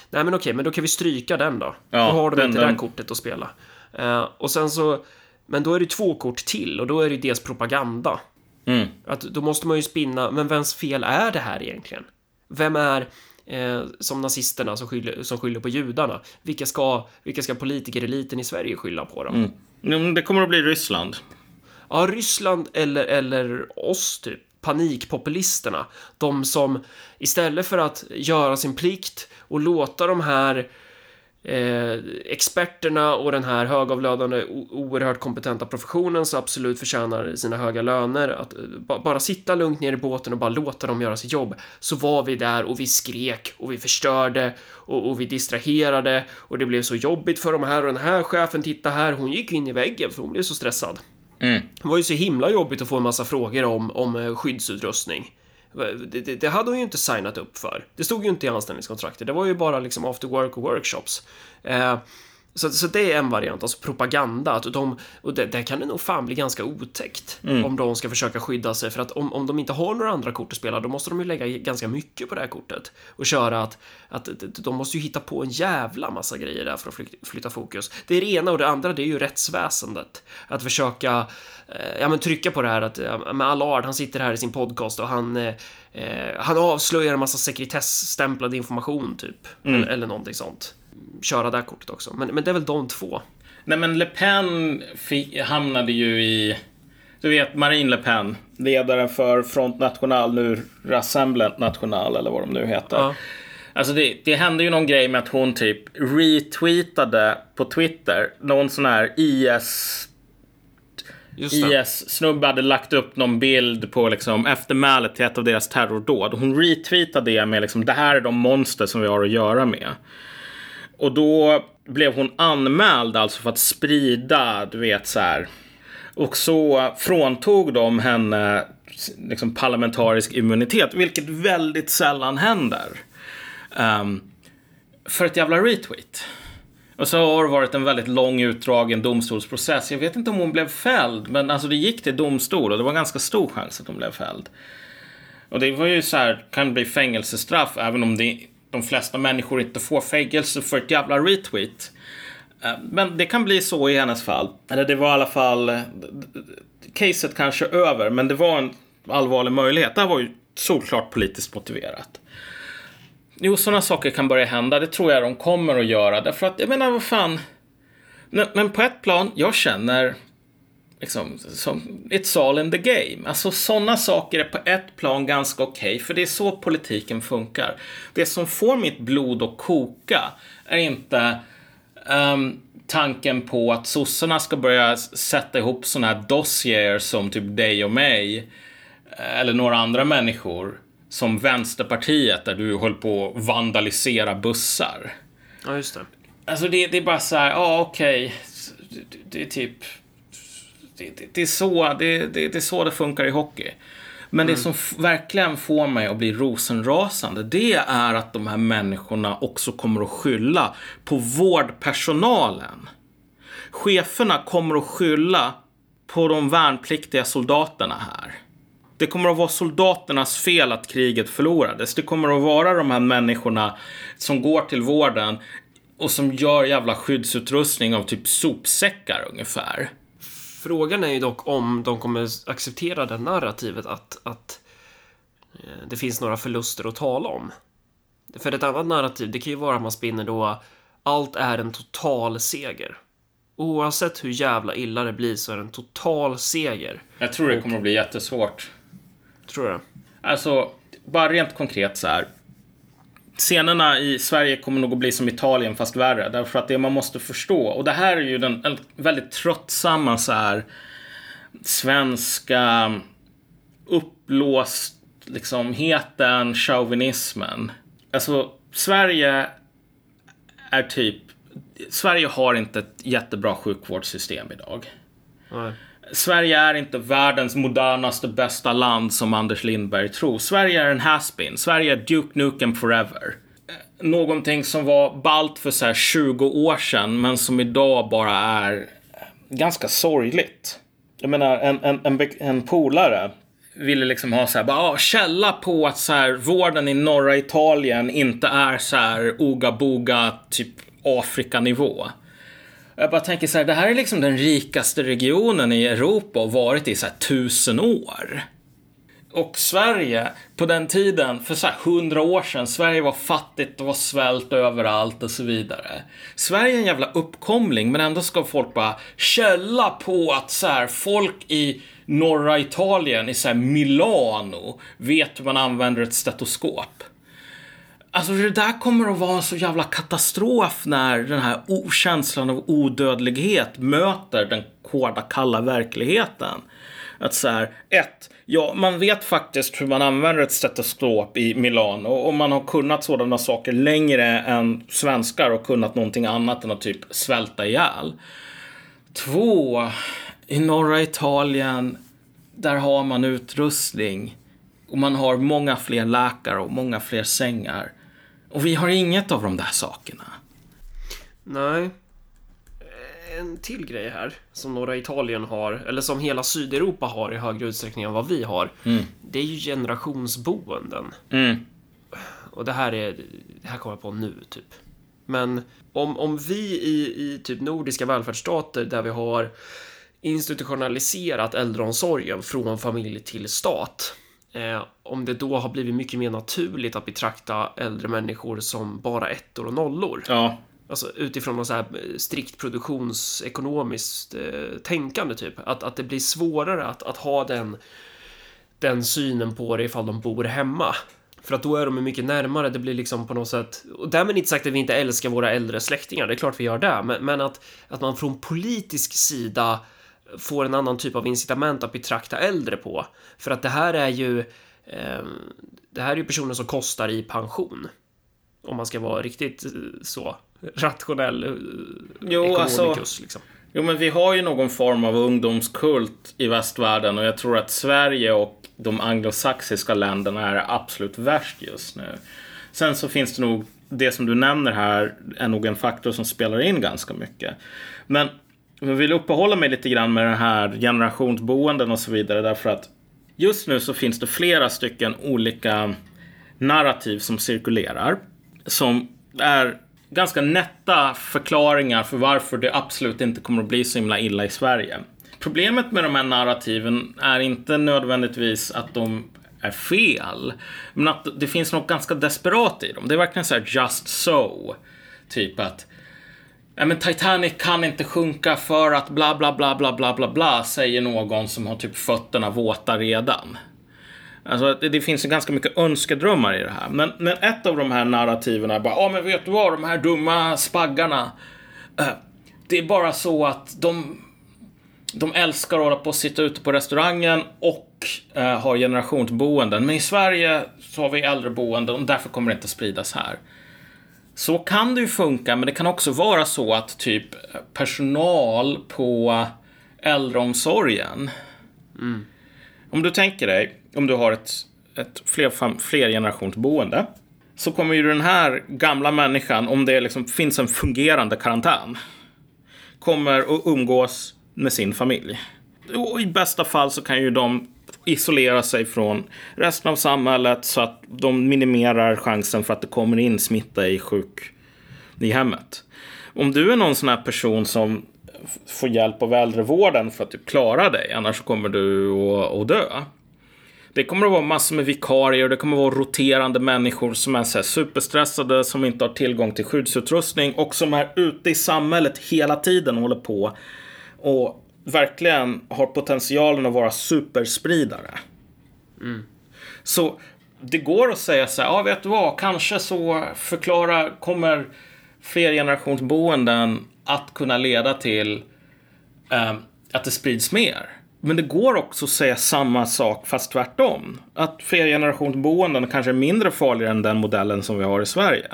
Nej men okej, men då kan vi stryka den då. Ja, då har de den- inte det den- kortet att spela. Eh, och sen så... Men då är det två kort till och då är det dels propaganda. Mm. Att då måste man ju spinna, men vems fel är det här egentligen? Vem är eh, som nazisterna som skyller, som skyller på judarna? Vilka ska, vilka ska politikereliten i Sverige skylla på då? Mm, Det kommer att bli Ryssland. Ja, Ryssland eller, eller oss typ. Panikpopulisterna. De som istället för att göra sin plikt och låta de här eh, experterna och den här högavlönade, oerhört kompetenta professionen som absolut förtjänar sina höga löner, att eh, bara sitta lugnt ner i båten och bara låta dem göra sitt jobb, så var vi där och vi skrek och vi förstörde och, och vi distraherade och det blev så jobbigt för de här och den här chefen, titta här, hon gick in i väggen för hon blev så stressad. Mm. Det var ju så himla jobbigt att få en massa frågor om, om eh, skyddsutrustning. Det, det, det hade hon ju inte signat upp för. Det stod ju inte i anställningskontraktet. Det var ju bara liksom after work och workshops. Eh, så, så det är en variant, alltså propaganda. Att de, och det, där kan det nog fan bli ganska otäckt om de ska försöka skydda sig. För att om, om de inte har några andra kort att spela, då måste de ju lägga ganska mycket på det här kortet. Och köra att, att de måste ju hitta på en jävla massa grejer där för att fly- flytta fokus. Det är det ena och det andra, det är ju rättsväsendet. Att försöka eh, ja, men trycka på det här att ja, Allard, han sitter här i sin podcast och han, eh, eh, han avslöjar en massa sekretessstämplad information typ. Eller, eller någonting sånt. Köra det här kortet också. Men, men det är väl de två. Nej men Le Pen fick, hamnade ju i... Du vet Marine Le Pen, ledaren för Front National, nu Rassemblement National eller vad de nu heter. Ja. Alltså det, det hände ju någon grej med att hon typ retweetade på Twitter någon sån här IS. IS-snubbe hade lagt upp någon bild på liksom eftermälet till ett av deras terrordåd. Hon retweetade det med liksom det här är de monster som vi har att göra med. Och då blev hon anmäld alltså för att sprida, du vet så här. Och så fråntog de henne liksom parlamentarisk immunitet, vilket väldigt sällan händer. Um, för ett jävla retweet. Och så har det varit en väldigt lång utdragen domstolsprocess. Jag vet inte om hon blev fälld, men alltså det gick till domstol och det var ganska stor chans att hon blev fälld. Och det var ju så här, kan bli fängelsestraff även om det, de flesta människor inte får fängelse för ett jävla retweet. Eh, men det kan bli så i hennes fall. Eller det var i alla fall, eh, caset kanske över, men det var en allvarlig möjlighet. Det här var ju solklart politiskt motiverat. Jo, sådana saker kan börja hända. Det tror jag de kommer att göra. Därför att, jag menar, vad fan. Men på ett plan, jag känner liksom, som, it's all in the game. Alltså sådana saker är på ett plan ganska okej, för det är så politiken funkar. Det som får mitt blod att koka är inte ehm, tanken på att sossarna ska börja sätta ihop sådana här dossier som typ dig och mig, eh, eller några andra människor, som Vänsterpartiet, där du höll på att vandalisera bussar. Ja, just det. Alltså det, det är bara så här, ja okej. Det, det är typ... Det, det, det, är så, det, det, är så det funkar i hockey. Men det som verkligen får mig att bli rosenrasande, det är att de här människorna också kommer att skylla på vårdpersonalen. Cheferna kommer att skylla på de värnpliktiga soldaterna här. Det kommer att vara soldaternas fel att kriget förlorades. Det kommer att vara de här människorna som går till vården och som gör jävla skyddsutrustning av typ sopsäckar ungefär. Frågan är ju dock om de kommer acceptera det narrativet att, att eh, det finns några förluster att tala om. För ett annat narrativ, det kan ju vara att man spinner då allt är en total seger. Oavsett hur jävla illa det blir så är det en total seger. Jag tror det kommer att bli jättesvårt. Tror jag. Alltså, bara rent konkret så här. Scenerna i Sverige kommer nog att bli som Italien fast värre. Därför att det man måste förstå, och det här är ju den väldigt tröttsamma så här svenska uppblåst liksom heten chauvinismen. Alltså, Sverige är typ... Sverige har inte ett jättebra sjukvårdssystem idag. Nej. Sverige är inte världens modernaste, bästa land som Anders Lindberg tror. Sverige är en has-been. Sverige är Duke Nukem forever. Eh, någonting som var balt för så här 20 år sedan, men som idag bara är eh, ganska sorgligt. Jag menar, en, en, en, en polare ville liksom ha så här, bara, ah, källa på att så här, vården i norra Italien inte är så här oga-boga, typ Afrikanivå. Jag bara tänker så här, det här är liksom den rikaste regionen i Europa och varit i så här tusen år. Och Sverige, på den tiden, för så här hundra år sedan, Sverige var fattigt, det var svält överallt och så vidare. Sverige är en jävla uppkomling, men ändå ska folk bara källa på att så här, folk i norra Italien, i så här Milano, vet hur man använder ett stetoskop. Alltså det där kommer att vara en så jävla katastrof när den här känslan av odödlighet möter den hårda, kalla verkligheten. Att så här, ett, ja, man vet faktiskt hur man använder ett stetoskop i Milano och man har kunnat sådana saker längre än svenskar och kunnat någonting annat än att typ svälta ihjäl. Två, i norra Italien, där har man utrustning. Och man har många fler läkare och många fler sängar. Och vi har inget av de där sakerna. Nej. En till grej här som norra Italien har, eller som hela Sydeuropa har i högre utsträckning än vad vi har. Det är ju generationsboenden. Mm. Och det här är, det här kommer jag på nu typ. Men om, om vi i, i typ nordiska välfärdsstater där vi har institutionaliserat äldreomsorgen från familj till stat. Eh, om det då har blivit mycket mer naturligt att betrakta äldre människor som bara ettor och nollor. Ja. Alltså utifrån något så här strikt produktionsekonomiskt eh, tänkande typ. Att, att det blir svårare att, att ha den, den synen på det ifall de bor hemma. För att då är de mycket närmare, det blir liksom på något sätt... Och därmed inte sagt att vi inte älskar våra äldre släktingar, det är klart vi gör det. Men, men att, att man från politisk sida får en annan typ av incitament att betrakta äldre på. För att det här är ju... Eh, det här är ju personer som kostar i pension. Om man ska vara riktigt eh, så rationell eh, Jo, ekonomikus alltså- liksom. Jo, men vi har ju någon form av ungdomskult i västvärlden och jag tror att Sverige och de anglosaxiska länderna är absolut värst just nu. Sen så finns det nog, det som du nämner här är nog en faktor som spelar in ganska mycket. Men jag vill uppehålla mig lite grann med den här generationsboenden och så vidare därför att just nu så finns det flera stycken olika narrativ som cirkulerar som är ganska nätta förklaringar för varför det absolut inte kommer att bli så himla illa i Sverige. Problemet med de här narrativen är inte nödvändigtvis att de är fel, men att det finns något ganska desperat i dem. Det är verkligen så här just so. Typ att Ja, men Titanic kan inte sjunka för att bla bla bla bla bla bla bla säger någon som har typ fötterna våta redan. Alltså det, det finns ju ganska mycket önskedrömmar i det här. Men, men ett av de här narrativen är bara, ja men vet du vad, de här dumma spaggarna. eh, det är bara så att de, de älskar att hålla på och sitta ute på restaurangen och eh, har generationsboenden. Men i Sverige så har vi äldreboenden och därför kommer det inte spridas här. Så kan det ju funka, men det kan också vara så att typ personal på äldreomsorgen. Om du tänker dig, om du har ett, ett fler, fam- fler generationsboende. Så kommer ju den här gamla människan, om det liksom finns en fungerande karantän. Kommer att umgås med sin familj. Och i bästa fall så kan ju de isolera sig från resten av samhället så att de minimerar chansen för att det kommer in smitta i sjuk i hemmet. Om du är någon sån här person som får hjälp av äldrevården för att du klara dig, annars kommer du att, dö. Det kommer att vara massor med vikarier, det kommer att vara roterande människor som är så superstressade, som inte har tillgång till skyddsutrustning och som är ute i samhället hela tiden och håller på. Och verkligen har potentialen att vara superspridare. Mm. Så det går att säga så här, ja vet du vad, kanske så förklara, kommer flergenerationsboenden att kunna leda till eh, att det sprids mer. Men det går också att säga samma sak fast tvärtom. Att flergenerationsboenden kanske är mindre farliga än den modellen som vi har i Sverige.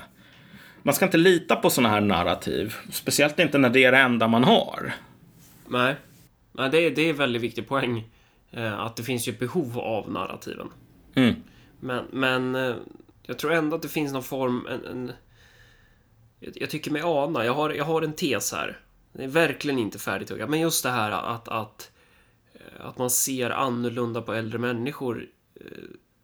Man ska inte lita på sådana här narrativ. Speciellt inte när det är det enda man har. Nej, Nej det, är, det är en väldigt viktig poäng. Eh, att det finns ju ett behov av narrativen. Mm. Men, men eh, jag tror ändå att det finns någon form... En, en, jag tycker mig ana, jag har, jag har en tes här. Det är verkligen inte färdigtuggat, men just det här att, att, eh, att man ser annorlunda på äldre människor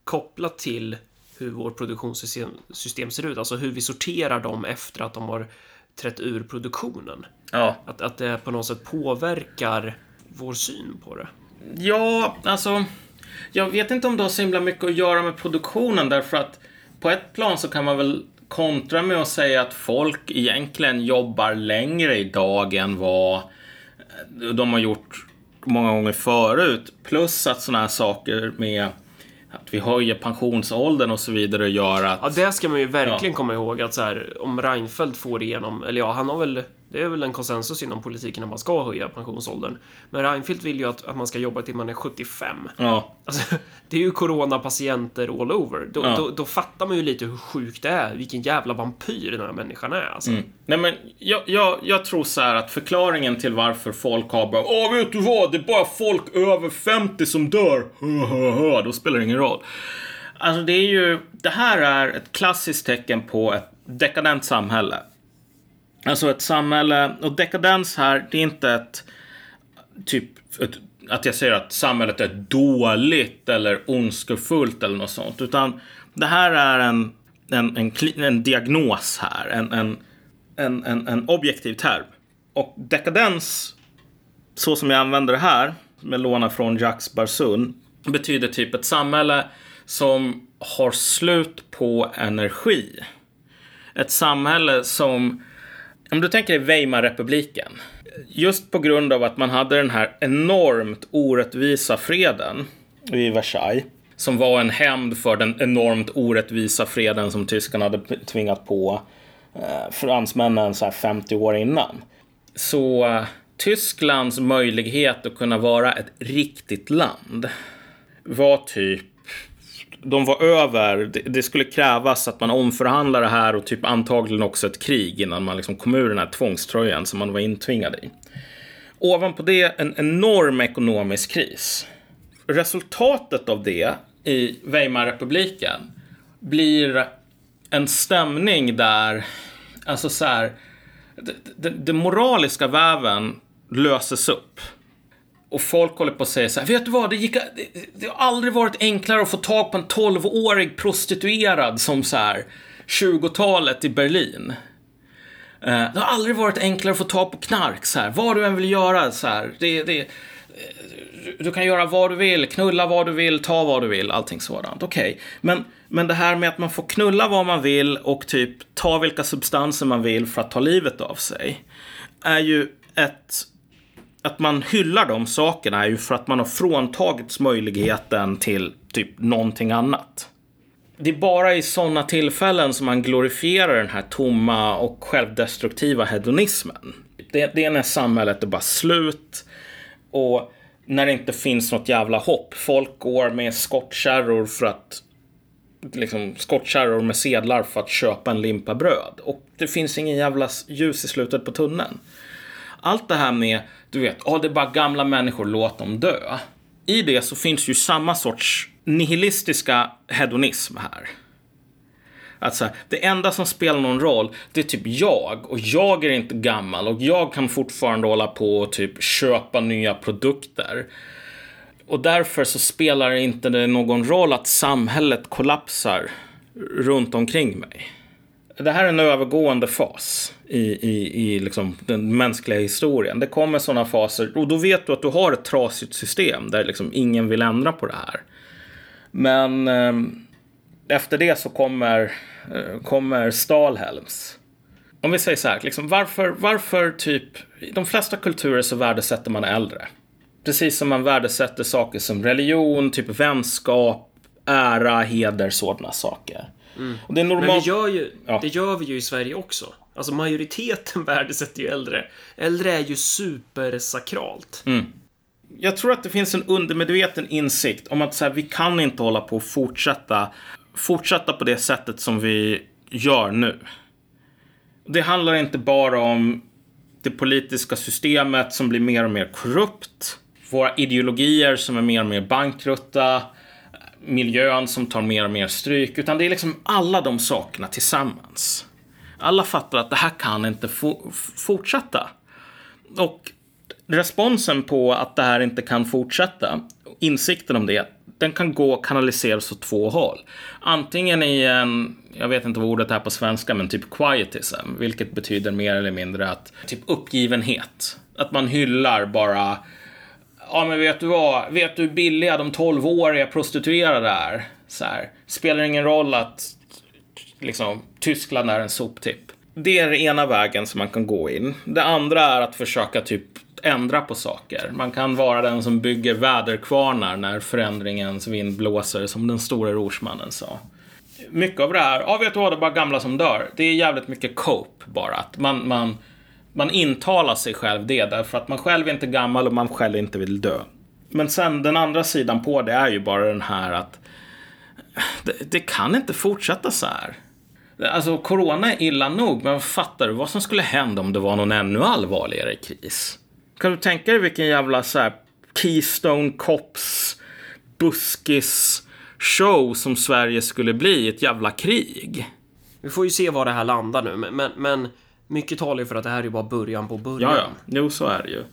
kopplat till hur vårt produktionssystem system ser ut, alltså hur vi sorterar dem efter att de har trätt ur produktionen. Ja. Att, att det på något sätt påverkar vår syn på det. Ja, alltså jag vet inte om det har så himla mycket att göra med produktionen därför att på ett plan så kan man väl kontra med att säga att folk egentligen jobbar längre idag än vad de har gjort många gånger förut. Plus att sådana här saker med att vi höjer pensionsåldern och så vidare gör att... Ja, det ska man ju verkligen ja. komma ihåg att så här, om Reinfeldt får igenom, eller ja, han har väl det är väl en konsensus inom politiken att man ska höja pensionsåldern. Men Reinfeldt vill ju att, att man ska jobba till man är 75. Ja. Alltså, det är ju coronapatienter all over. Då, ja. då, då, fattar man ju lite hur sjukt det är. Vilken jävla vampyr den här människan är. Alltså. Mm. Nej, men jag, jag, jag tror så här att förklaringen till varför folk har bara Åh, vet du vad? Det är bara folk över 50 som dör. Då spelar det ingen roll. Alltså, det är ju... Det här är ett klassiskt tecken på ett dekadent samhälle. Alltså ett samhälle, och dekadens här, det är inte ett typ ett, att jag säger att samhället är dåligt eller ondskefullt eller något sånt. Utan det här är en, en, en, en diagnos här, en, en, en, en, en objektiv term. Och dekadens, så som jag använder det här, med låna från Jacques Barsun, betyder typ ett samhälle som har slut på energi. Ett samhälle som om du tänker dig Weimarrepubliken. Just på grund av att man hade den här enormt orättvisa freden i Versailles. Som var en hämnd för den enormt orättvisa freden som tyskarna hade tvingat på eh, fransmännen så här 50 år innan. Så eh, Tysklands möjlighet att kunna vara ett riktigt land var typ de var över. Det, skulle krävas att man omförhandlar det här och typ antagligen också ett krig innan man liksom kom ur den här tvångströjan som man var intvingad i. Ovanpå det en enorm ekonomisk kris. Resultatet av det i Weimarrepubliken blir en stämning där, alltså så här, den moraliska väven löses upp. Och folk håller på att säga så här, vet du vad, det, gick, det, det har aldrig varit enklare att få tag på en 12-årig prostituerad som så här 20-talet i Berlin. Uh, det har aldrig varit enklare att få tag på knark så här, vad du än vill göra så här. Det, det, eh, du kan göra vad du vill, knulla vad du vill, ta vad du vill, allting sådant. Okej, okay. men, men det här med att man får knulla vad man vill och typ ta vilka substanser man vill för att ta livet av sig är ju ett att man hyllar de sakerna är ju för att man har fråntagits möjligheten till typ någonting annat. Det är bara i sådana tillfällen som man glorifierar den här tomma och självdestruktiva hedonismen. Det, det är när samhället är bara slut och när det inte finns något jävla hopp. Folk går med skottkärror för att liksom skottkärror med sedlar för att köpa en limpa bröd. Och det finns ingen jävla ljus i slutet på tunneln. Allt det här med, du vet, ja, oh, det är bara gamla människor, låt dem dö. I det så finns ju samma sorts nihilistiska hedonism här. Alltså, det enda som spelar någon roll, det är typ jag. Och jag är inte gammal och jag kan fortfarande hålla på och typ köpa nya produkter. Och därför så spelar det inte någon roll att samhället kollapsar runt omkring mig det här är en övergående fas i, i, i liksom den mänskliga historien. Det kommer sådana faser och då vet du att du har ett trasigt system där liksom ingen vill ändra på det här. Men eh, efter det så kommer, eh, kommer Stalhelms. Om vi säger så här, liksom, varför, varför typ, i de flesta kulturer så värdesätter man äldre. Precis som man värdesätter saker som religion, typ vänskap, ära, heder, sådana saker. Mm. Och det är normalt... Men vi gör ju, Ja. det gör vi ju i Sverige också. Alltså majoriteten värdesätter ju äldre. Äldre är ju supersakralt. Mm. Jag tror att det finns en undermedveten insikt om att så här, vi kan inte hålla på och fortsätta, fortsätta på det sättet som vi gör nu. Det handlar inte bara om det politiska systemet som blir mer och mer korrupt, våra ideologier som är mer och mer bankrutta, miljön som tar mer och mer stryk, utan det är liksom alla de sakerna tillsammans. Alla fattar att det här kan inte fo- fortsätta. Och responsen på att det här inte kan fortsätta, insikten om det, den kan gå och kanaliseras åt två håll. Antingen i en, jag vet inte vad ordet är på svenska, men typ quietism, vilket betyder mer eller mindre att, typ uppgivenhet. Att man hyllar bara, ja men vet du vad, vet du hur billiga de 12-åriga prostituerade är? Så här, spelar ingen roll att liksom, Tyskland är en soptipp. Det är den ena vägen som man kan gå in. Det andra är att försöka typ ändra på saker. Man kan vara den som bygger väderkvarnar när förändringens vind blåser, som den store rorsmannen sa. Mycket av det här, ja vet du vad, det är bara gamla som dör. Det är jävligt mycket cope bara. Att man, man, man intalar sig själv det därför att man själv är inte gammal och man själv inte vill dö. Men sen den andra sidan på det är ju bara den här att det, det kan inte fortsätta så här. Alltså, corona är illa nog, men fattar du vad som skulle hända om det var någon ännu allvarligare kris? Kan du tänka dig vilken jävla så här Keystone Cops buskis show som Sverige skulle bli i ett jävla krig? Vi får ju se var det här landar nu, men, men, men mycket talar ju för att det här är ju bara början på början. Ja, ja, jo så är det ju.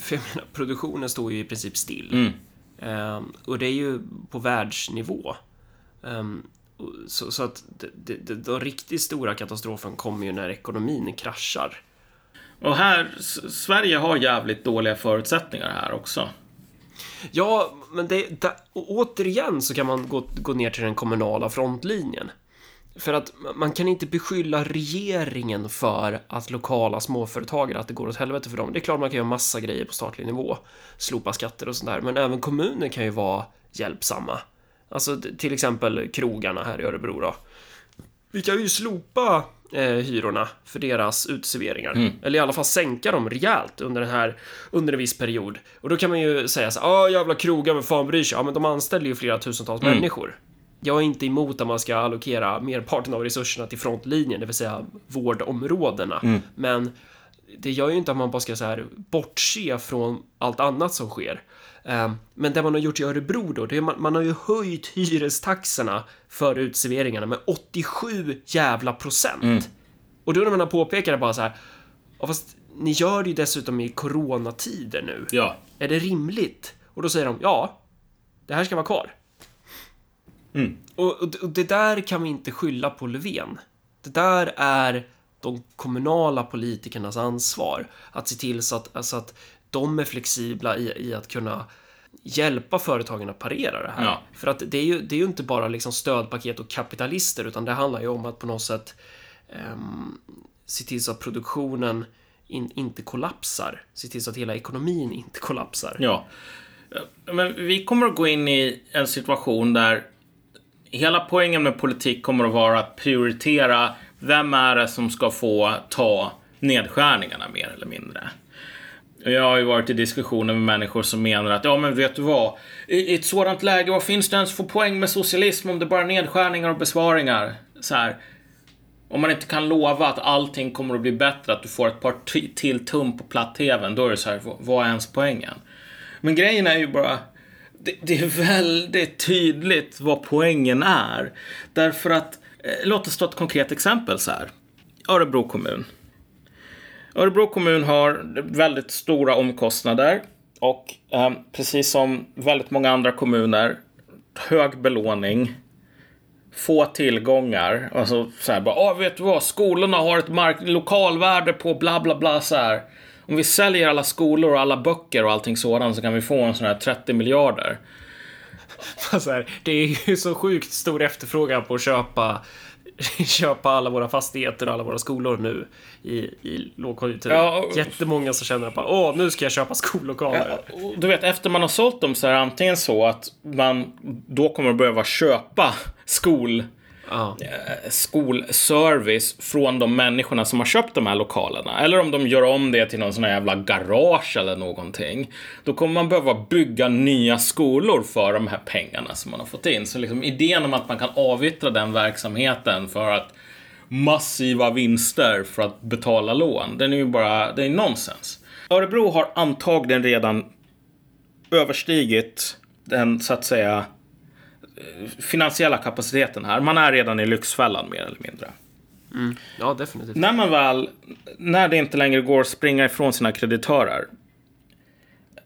För, jag menar, produktionen står ju i princip still. Mm. Ehm, och det är ju på världsnivå. Och- så, så att den riktigt stora katastrofen kommer ju när ekonomin kraschar. Och här, Sverige har jävligt dåliga förutsättningar här också. Ja, men det, och återigen så kan man gå, gå ner till den kommunala frontlinjen. För att man kan inte beskylla regeringen för att lokala småföretagare, att det går åt helvete för dem. Det är klart man kan göra massa grejer på statlig nivå, slopa skatter och sånt där, men även kommuner kan ju vara hjälpsamma. Alltså till exempel krogarna här i Örebro då. Vi kan ju slopa eh, hyrorna för deras uteserveringar. Eller i alla fall sänka dem rejält under den här, under en viss period. Och då kan man ju säga så här, ah jävla krogar, vem fan bryr sig? Ja, men de anställer ju flera tusentals människor. Jag är inte emot att man ska allokera merparten av resurserna till frontlinjen, det vill säga vårdområdena. Men det gör ju inte att man bara ska så här bortse från allt annat som sker. Eh, Men det man har gjort i Örebro då, det är man, man har ju höjt hyrestaxorna för uteserveringarna med 87 jävla procent. Och då när man har påpekat det bara så här, ja, fast ni gör det ju dessutom i coronatider nu. Ja. Är det rimligt? Och då säger de, ja, det här ska vara kvar. Och, och, och det där kan vi inte skylla på Löfven. Det där är de kommunala politikernas ansvar. Att se till så att, alltså att de är flexibla i, i att kunna hjälpa företagen att parera det här. Ja. För att det är, ju, det är ju inte bara liksom stödpaket och kapitalister, utan det handlar ju om att på något sätt ehm, se till så att produktionen in, inte kollapsar. Se till så att hela ekonomin inte kollapsar. Ja. Men vi kommer att gå in i en situation där hela poängen med politik kommer att vara att prioritera vem är det som ska få ta nedskärningarna mer eller mindre. Jag har ju varit i diskussioner med människor som menar att ja men vet du vad, i ett sådant läge, vad finns det ens för poäng med socialism om det bara är nedskärningar och besparingar? Så här, om man inte kan lova att allting kommer att bli bättre, att du får ett par till tum på platt-tvn, då är det så här, vad är ens poängen? Men grejen är ju bara, det, det är väldigt tydligt vad poängen är. Därför att, eh, låt oss ta ett konkret exempel så här. Örebro kommun. Örebro kommun har väldigt stora omkostnader och eh, precis som väldigt många andra kommuner, hög belåning, få tillgångar. Alltså så här bara, ah, vet du vad, skolorna har ett mark- lokalvärde på bla bla bla så här. Om vi säljer alla skolor och alla böcker och allting sådant så kan vi få en sån här 30 miljarder. här, det är ju så sjukt stor efterfrågan på att köpa köpa alla våra fastigheter och alla våra skolor nu i, i lågkonjunktur. Ja, och- Jättemånga som känner att åh, nu ska jag köpa skollokaler. Och Du vet, efter man har sålt dem så är det antingen så att man då kommer att behöva köpa skol, Eh, skolservice från de människorna som har köpt de här lokalerna. Eller om de gör om det till någon sån här jävla garage eller någonting. Då kommer man behöva bygga nya skolor för de här pengarna som man har fått in. Så liksom idén om att man kan avyttra den verksamheten för att massiva vinster för att betala lån, den är ju bara, det är nonsens. Örebro har antagligen redan överstigit den, så att säga, finansiella kapaciteten här. Man är redan i Lyxfällan mer eller mindre. ja, definitivt. När man väl, när det inte längre går att springa ifrån sina kreditörer,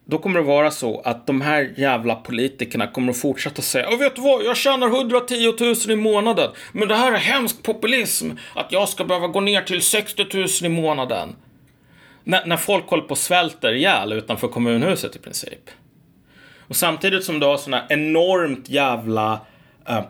då kommer det vara så att de här jävla politikerna kommer att fortsätta säga Jag vet du vad, jag tjänar 110 000 i månaden, men det här är hemsk populism, att jag ska behöva gå ner till 60 000 i månaden. När, när folk håller på och svälter ihjäl utanför kommunhuset i princip. Och samtidigt som du har såna enormt jävla eh,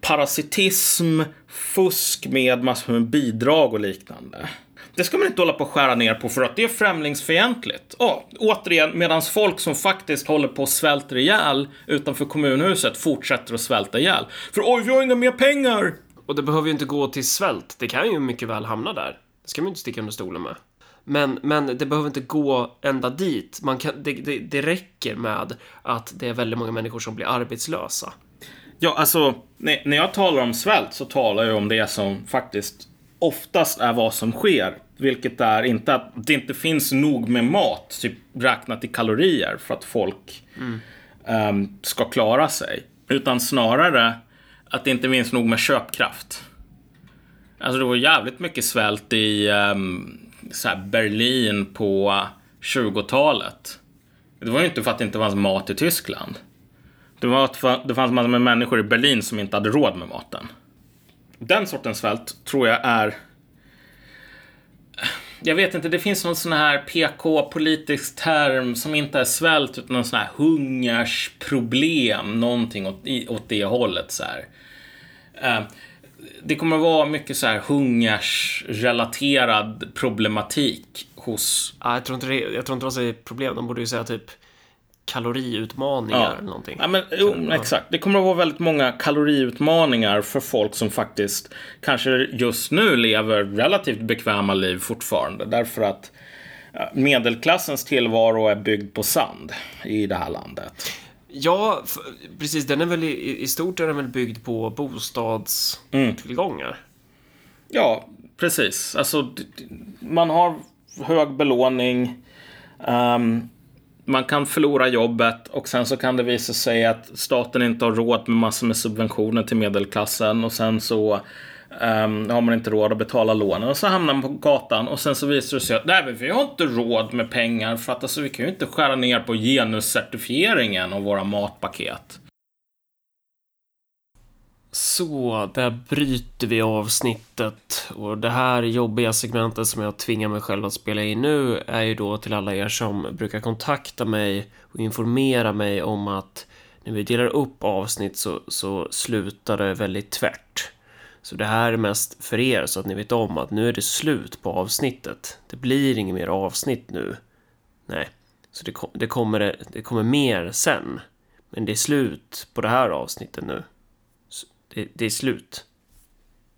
parasitism, fusk med massor med bidrag och liknande. Det ska man inte hålla på att skära ner på för att det är främlingsfientligt. Och, återigen, medan folk som faktiskt håller på att svälter ihjäl utanför kommunhuset fortsätter att svälta ihjäl. För oj, vi har inga mer pengar! Och det behöver ju inte gå till svält. Det kan ju mycket väl hamna där. Det ska man ju inte sticka under stolen med. Men, men det behöver inte gå ända dit. Man kan, det, det, det räcker med att det är väldigt många människor som blir arbetslösa. Ja, alltså, när jag talar om svält så talar jag om det som faktiskt oftast är vad som sker. Vilket är inte att det inte finns nog med mat, typ räknat i kalorier, för att folk ehm, ska klara sig. Utan snarare att det inte finns nog med köpkraft. Alltså det var jävligt mycket svält i ehm, så här Berlin på 20-talet. Det var ju inte för att det inte fanns mat i Tyskland. Det, var att det fanns massor med människor i Berlin som inte hade råd med maten. Den sortens svält tror jag är... Jag vet inte, det finns någon sån här PK-politisk term som inte är svält utan någon sån här hungersproblem, någonting åt, i- åt det hållet så här. Eh, det kommer att vara mycket så här hungersrelaterad problematik hos Ah, jag, tror inte det, jag tror inte de säger problem. De borde ju säga typ kaloriutmaningar eller någonting. Ja, men, jo, Ja. exakt. Det kommer att vara väldigt många kaloriutmaningar för folk som faktiskt kanske just nu lever relativt bekväma liv fortfarande. Därför att ja, medelklassens tillvaro är byggd på sand i det här landet. Ja, precis. Den är väl i, i stort är den väl byggd på bostadstillgångar. Ja, precis. Alltså, man har hög belåning. Um, man kan förlora jobbet och sen så kan det visa sig att staten inte har råd med massor med subventioner till medelklassen och sen så Um, har man inte råd att betala lånen och så hamnar man på gatan och sen så visar det sig att nej, vi har inte råd med pengar för att alltså, vi kan ju inte skära ner på genuscertifieringen av våra matpaket. Så, där bryter vi avsnittet. Och det här jobbiga segmentet som jag tvingar mig själv att spela in nu är ju då till alla er som brukar kontakta mig och informera mig om att när vi delar upp avsnitt så, så slutar det väldigt tvärt. Så det här är mest för er så att ni vet om att nu är det slut på avsnittet. Det blir inget mer avsnitt nu. Nej, så det, kom, det, kommer, det kommer mer sen. Men det är slut på det här avsnittet nu. Det, det är slut.